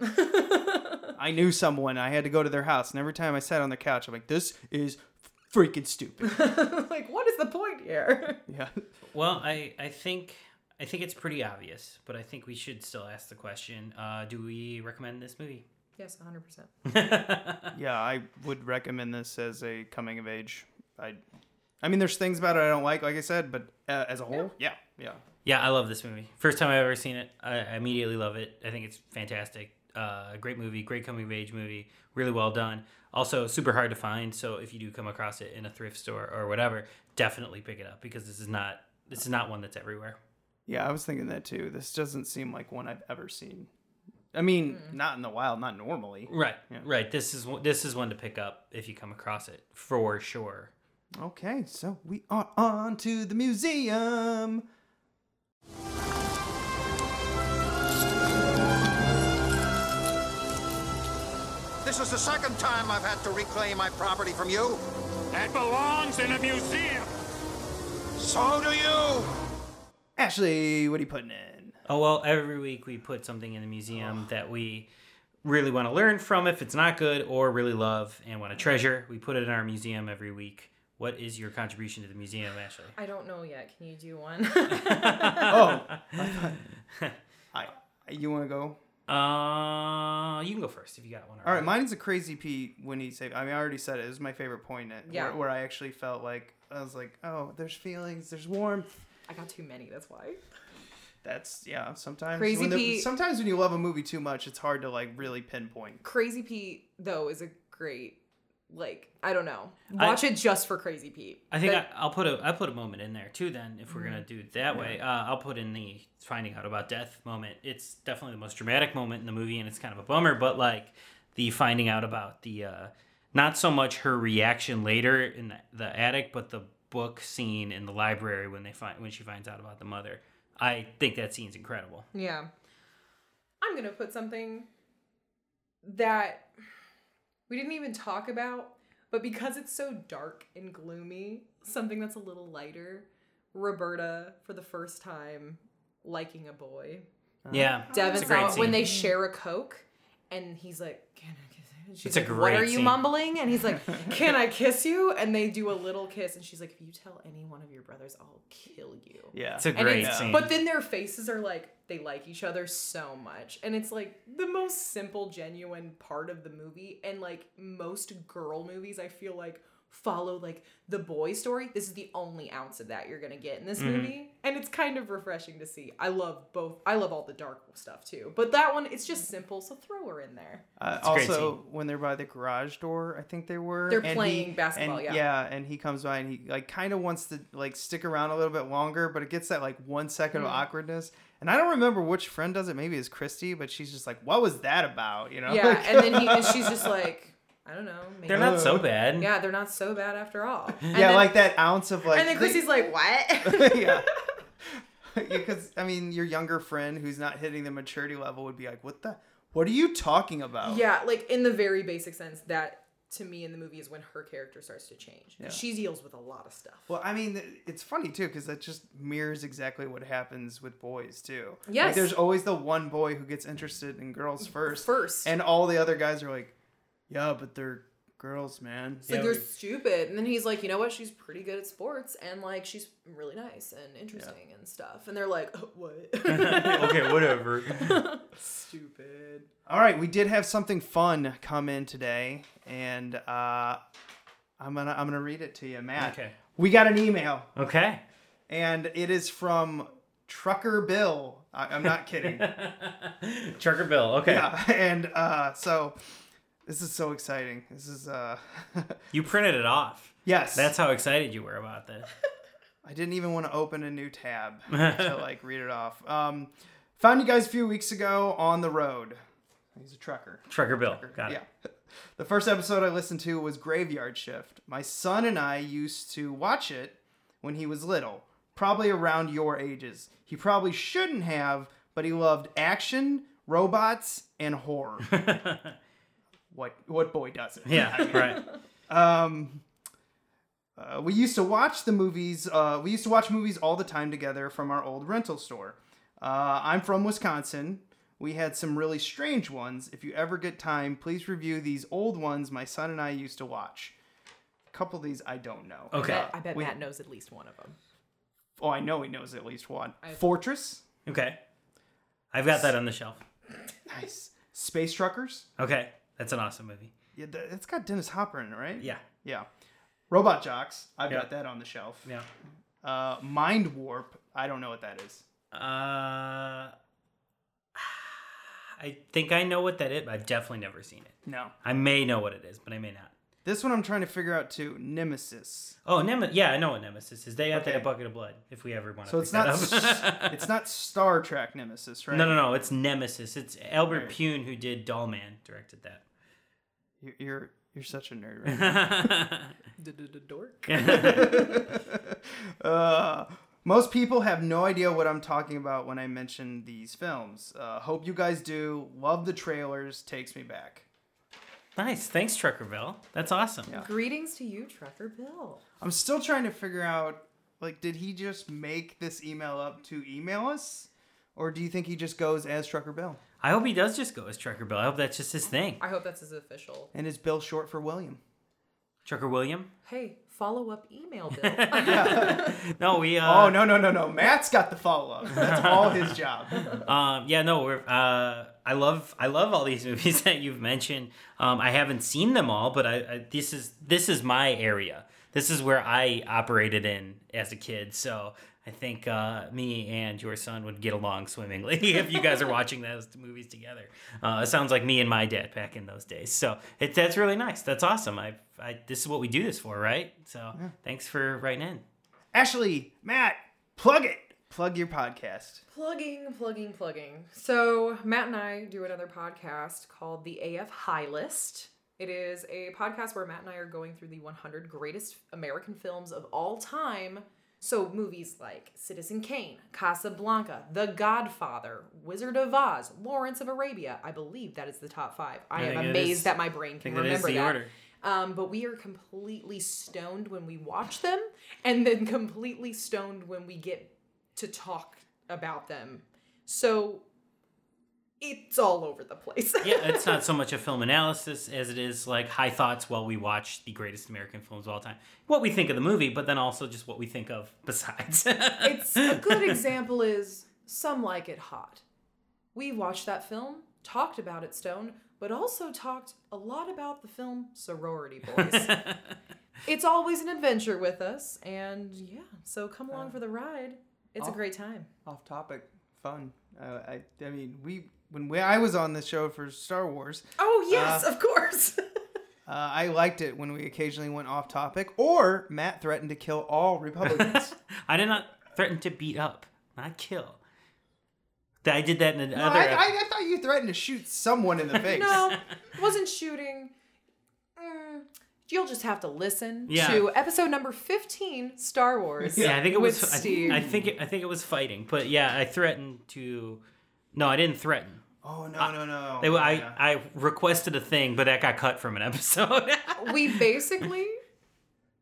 I knew someone. I had to go to their house, and every time I sat on the couch, I'm like, "This is freaking stupid." like, what is the point here? yeah. Well, I, I think I think it's pretty obvious, but I think we should still ask the question: uh, Do we recommend this movie? Yes, 100%. Yeah, I would recommend this as a coming of age. I, I mean, there's things about it I don't like, like I said, but uh, as a whole, yeah, yeah. Yeah, I love this movie. First time I've ever seen it. I, I immediately love it. I think it's fantastic. Uh, great movie, great coming of age movie, really well done. Also, super hard to find. So if you do come across it in a thrift store or whatever, definitely pick it up because this is not this is not one that's everywhere. Yeah, I was thinking that too. This doesn't seem like one I've ever seen. I mean, Hmm. not in the wild, not normally. Right, Yeah. right. This is one- this is one to pick up if you come across it for sure. Okay, so we are on to the museum. This is the second time I've had to reclaim my property from you. That belongs in a museum. So do you. Ashley, what are you putting in? Oh well, every week we put something in the museum that we really want to learn from if it's not good or really love and want to treasure. We put it in our museum every week. What is your contribution to the museum, Ashley? I don't know yet. Can you do one? Oh, I, you want to go? Uh, you can go first if you got one. All right, mine's a crazy Pete when he saved. I mean, I already said it. It was my favorite point. In it, Yeah. Where, where I actually felt like I was like, oh, there's feelings, there's warmth. I got too many, that's why. That's yeah. Sometimes Crazy when Pete- sometimes when you love a movie too much, it's hard to like really pinpoint. Crazy Pete, though, is a great like I don't know. I- Watch it just for Crazy Pete. I think I, I'll put a I'll put a moment in there too. Then, if we're gonna Mhm. do it that way, uh, I'll put in the finding out about death moment. It's definitely the most dramatic moment in the movie, and it's kind of a bummer. But like the finding out about the uh, not so much her reaction later in the, the attic, but the book scene in the library when they find when she finds out about the mother. I think that scene's incredible. Yeah. I'm going to put something that we didn't even talk about, but because it's so dark and gloomy, something that's a little lighter. Roberta, for the first time, liking a boy. Yeah, Devin it's a great saw it when they share a Coke, and he's like, Can I kiss you? And she's It's a like, What great are you scene. mumbling? And he's like, Can I kiss you? And they do a little kiss, and she's like, If you tell any one of your brothers, I'll kill you. Yeah. It's a great it's- scene. But then their faces are like they like each other so much. And it's like the most simple, genuine part of the movie. And like most girl movies, I feel like follow like the boy story. This is the only ounce of that you're gonna get in this Mhm. movie. And it's kind of refreshing to see. I love both I love all the dark stuff too. But that one it's just simple, so throw her in there. Uh, It's a also, when they're by the garage door, I think they were. They're and he- playing basketball, and- yeah. Yeah, and he comes by and he like kind of wants to like stick around a little bit longer, but it gets that like one second Mhm. of awkwardness. And I don't remember which friend does it. Maybe it's Chrissy, but she's just like, "What was that about?" You know? Yeah, Like- and then he and she's just like I don't know. Maybe. They're not so bad. Yeah, they're not so bad after all. And yeah, then- like that ounce of like. and then they- Chrissy's like, "What?" yeah. Because I mean, your younger friend who's not hitting the maturity level would be like, "What the? What are you talking about?" Yeah, like in the very basic sense, that to me in the movie is when her character starts to change. Yeah. She deals with a lot of stuff. Well, I mean, it's funny too because that just mirrors exactly what happens with boys too. Like, Yes. there's always the one boy who gets interested in girls first. First. And all the other guys are like, "Yeah, but they're girls, man." It's like they're stupid, and then he's like, you know what? She's pretty good at sports, and like she's really nice and interesting and stuff. And they're like, oh, what? okay, whatever. Stupid. All right, we did have something fun come in today, and uh, I'm gonna I'm gonna read it to you, Matt. Okay. We got an email. Okay. And it is from Trucker Bill. I, I'm not kidding. Trucker Bill. Okay. Yeah, and uh, so this is so exciting. This is uh, You printed it off. Yes. That's how excited you were about this. I didn't even want to open a new tab to like read it off. Um, found you guys a few weeks ago on the road. He's a trucker. Trucker Bill. Got it. Yeah. The first episode I listened to was Graveyard Shift. My son and I used to watch it when he was little, probably around your ages. He probably shouldn't have, but he loved action, robots, and horror. What what boy doesn't? Yeah, right. Um, uh, we used to watch the movies. Uh, we used to watch movies all the time together from our old rental store. Uh, I'm from Wisconsin. We had some really strange ones. If you ever get time, please review these old ones my son and I used to watch. A couple of these I don't know. I bet, I bet we- Matt knows at least one of them. Oh, I know he knows at least one. I- Fortress. Okay. I've got that on the shelf. Nice. Space Truckers. Okay. That's an awesome movie. Yeah, it's got Dennis Hopper in it, right? Yeah. Yeah. Robot Jox. I've Yeah. got that on the shelf. Yeah. Uh, Mind Warp. I don't know what that is. Uh, I think I know what that is, but I've definitely never seen it. No. I may know what it is, but I may not. This one I'm trying to figure out too. Nemesis. Oh, Nemesis. Yeah, I know what Nemesis is. They have Okay. that bucket of blood. If we ever want to. So pick it's not That up. it's not Star Trek Nemesis, right? No, no, no. It's Nemesis. It's Albert Right. Pyun who did Dollman directed that. You're you're, you're such a nerd. Right now. Dork. uh, most people have no idea what I'm talking about when I mention these films. Uh, hope you guys do. Love the trailers. Takes me back. Nice. Thanks, Trucker Bill. That's awesome. Greetings to you, Trucker Bill. I'm still trying to figure out like did he just make this email up to email us or do you think he just goes as Trucker Bill? I hope he does just go as Trucker Bill. I hope that's just his thing. I hope that's his official. And is Bill short for William? Trucker William? Hey, follow up email, Bill. No, we. Uh, oh no no no no! Matt's got the follow up. That's all his job. Um, yeah, no, we're. Uh, I love, I love all these movies that you've mentioned. Um, I haven't seen them all, but I, I this is this is my area. this is where I operated in as a kid. So I think uh, me and your son would get along swimmingly if you guys are watching those movies together. Uh, it sounds like me and my dad back in those days. So it, that's really nice. That's awesome. I, I this is what we do this for, right? So thanks for writing in. Ashley, Matt, plug it. Plug your podcast. Plugging, plugging, plugging. So, Matt and I do another podcast called the AF High List. It is a podcast where Matt and I are going through the 100 greatest American films of all time. So, movies like Citizen Kane, Casablanca, The Godfather, Wizard of Oz, Lawrence of Arabia. I believe that is the top five. I, I am amazed is- that my brain I can think that is remember the that. order. Um, but we are completely stoned when we watch them, and then completely stoned when we get to talk about them. So it's all over the place. yeah, it's not so much a film analysis as it is like high thoughts while we watch the greatest American films of all time. What we think of the movie, but then also just what we think of besides. it's a good example is some like it hot. We watched that film, talked about it stone, but also talked a lot about the film Sorority Boys. it's always an adventure with us, and yeah, so come along for the ride. It's a Oh. great time. Off topic, fun. Uh, I, I mean, we when we, I was on the show for Star Wars, Oh yes, Uh, of course. uh, I liked it when we occasionally went off topic, or Matt threatened to kill all Republicans. I did not threaten to beat up, not kill. I did that in another. no, I, I, I thought you threatened to shoot someone in the face. no, wasn't shooting. Mm, you'll just have to listen Yeah. to episode number fifteen, Star Wars. yeah, I think it was. I, Steve. I think it, I think it was fighting, but yeah, I threatened to. No, I didn't threaten. Oh no no no! They, I, Yeah. I requested a thing, but that got cut from an episode. we basically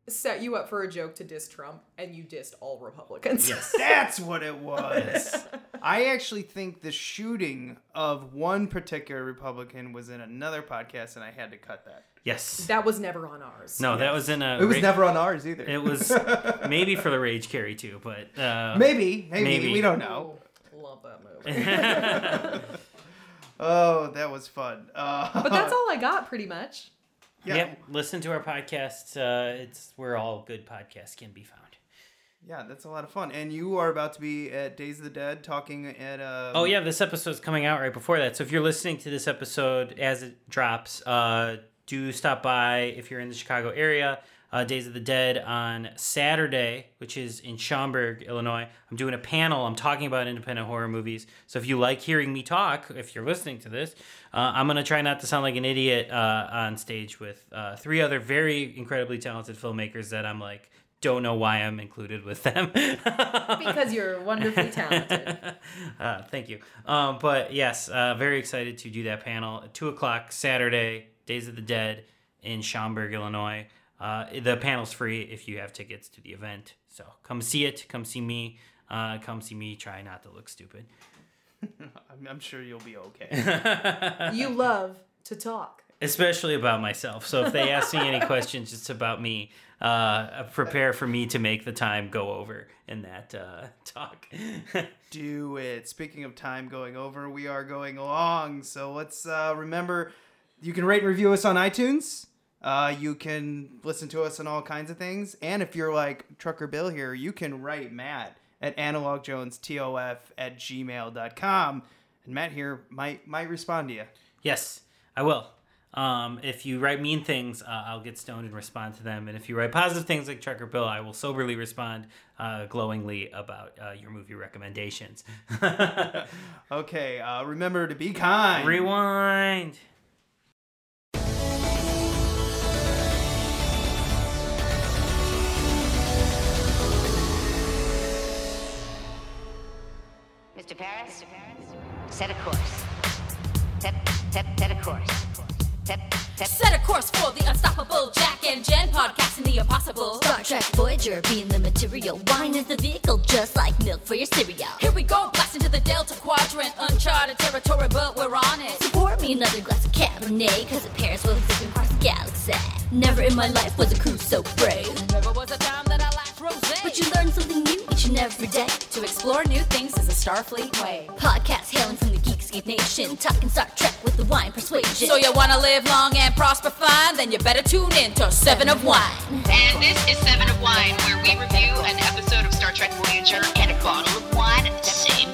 set you up for a joke to diss Trump, and you dissed all Republicans. Yes. That's what it was. I actually think the shooting of one particular Republican was in another podcast, and I had to cut that. yes. that was never on ours. No, that was in a. It was ra- never on ours either. It was maybe for the Rage Carrie too, but uh, maybe, maybe, maybe. we don't know. Love that movie. Oh, that was fun. Uh, but that's all I got, pretty much. Yeah, Yep, listen to our podcast. Uh, it's where all good podcasts can be found. yeah, that's a lot of fun. And you are about to be at Days of the Dead talking at. Uh, Oh yeah, this episode's coming out right before that. So if you're listening to this episode as it drops, uh, do stop by if you're in the Chicago area. Uh, Days of the Dead on Saturday, which is in Schaumburg, Illinois. I'm doing a panel. I'm talking about independent horror movies. So if you like hearing me talk, if you're listening to this, uh, I'm gonna try not to sound like an idiot uh, on stage with uh, three other very incredibly talented filmmakers that I'm like don't know why I'm included with them. Because you're wonderfully talented. uh, thank you. Um, but yes, uh, very excited to do that panel at two o'clock Saturday, Days of the Dead in Schaumburg, Illinois. Uh, the panel's free if you have tickets to the event. So come see it. Come see me. Uh, come see me. Try not to look stupid. I'm, I'm sure you'll be okay. you love to talk. Especially about myself. So if they ask me any questions just about me, uh, prepare for me to make the time go over in that uh, talk. Do it. Speaking of time going over, we are going along. So let's uh, remember you can rate and review us on iTunes. Uh, you can listen to us on all kinds of things. And if you're like Trucker Bill here, you can write Matt at analogjonestof at gmail.com. And Matt here might might respond to you. Yes, I will. Um, if you write mean things, uh, I'll get stoned and respond to them. And if you write positive things like Trucker Bill, I will soberly respond uh, glowingly about uh, your movie recommendations. Okay, uh, remember to be kind. Rewind. Mr. Paris, set a course. Set, set, set a course. Set, set, Set a course for the unstoppable Jack and Jen podcasting the impossible. Star Trek Voyager being the material. Wine is the vehicle, just like milk for your cereal. Here we go, blast into the Delta Quadrant, uncharted territory, but we're on it. So pour me another glass of Cabernet, cause it pairs well with across the galaxy. Never in my life was a crew so brave. Never was a time that I lacked rosé. But you learn something new each and every day. to explore new things is a Starfleet way. Podcast hailing from the Geeks Geek Nation, talking Star Trek with the wine persuasion. So you wanna live long and prosper fine? Then you better tune in to Seven of Wine. And this is Seven of Wine, where we review an episode of Star Trek Voyager and a bottle of wine at the same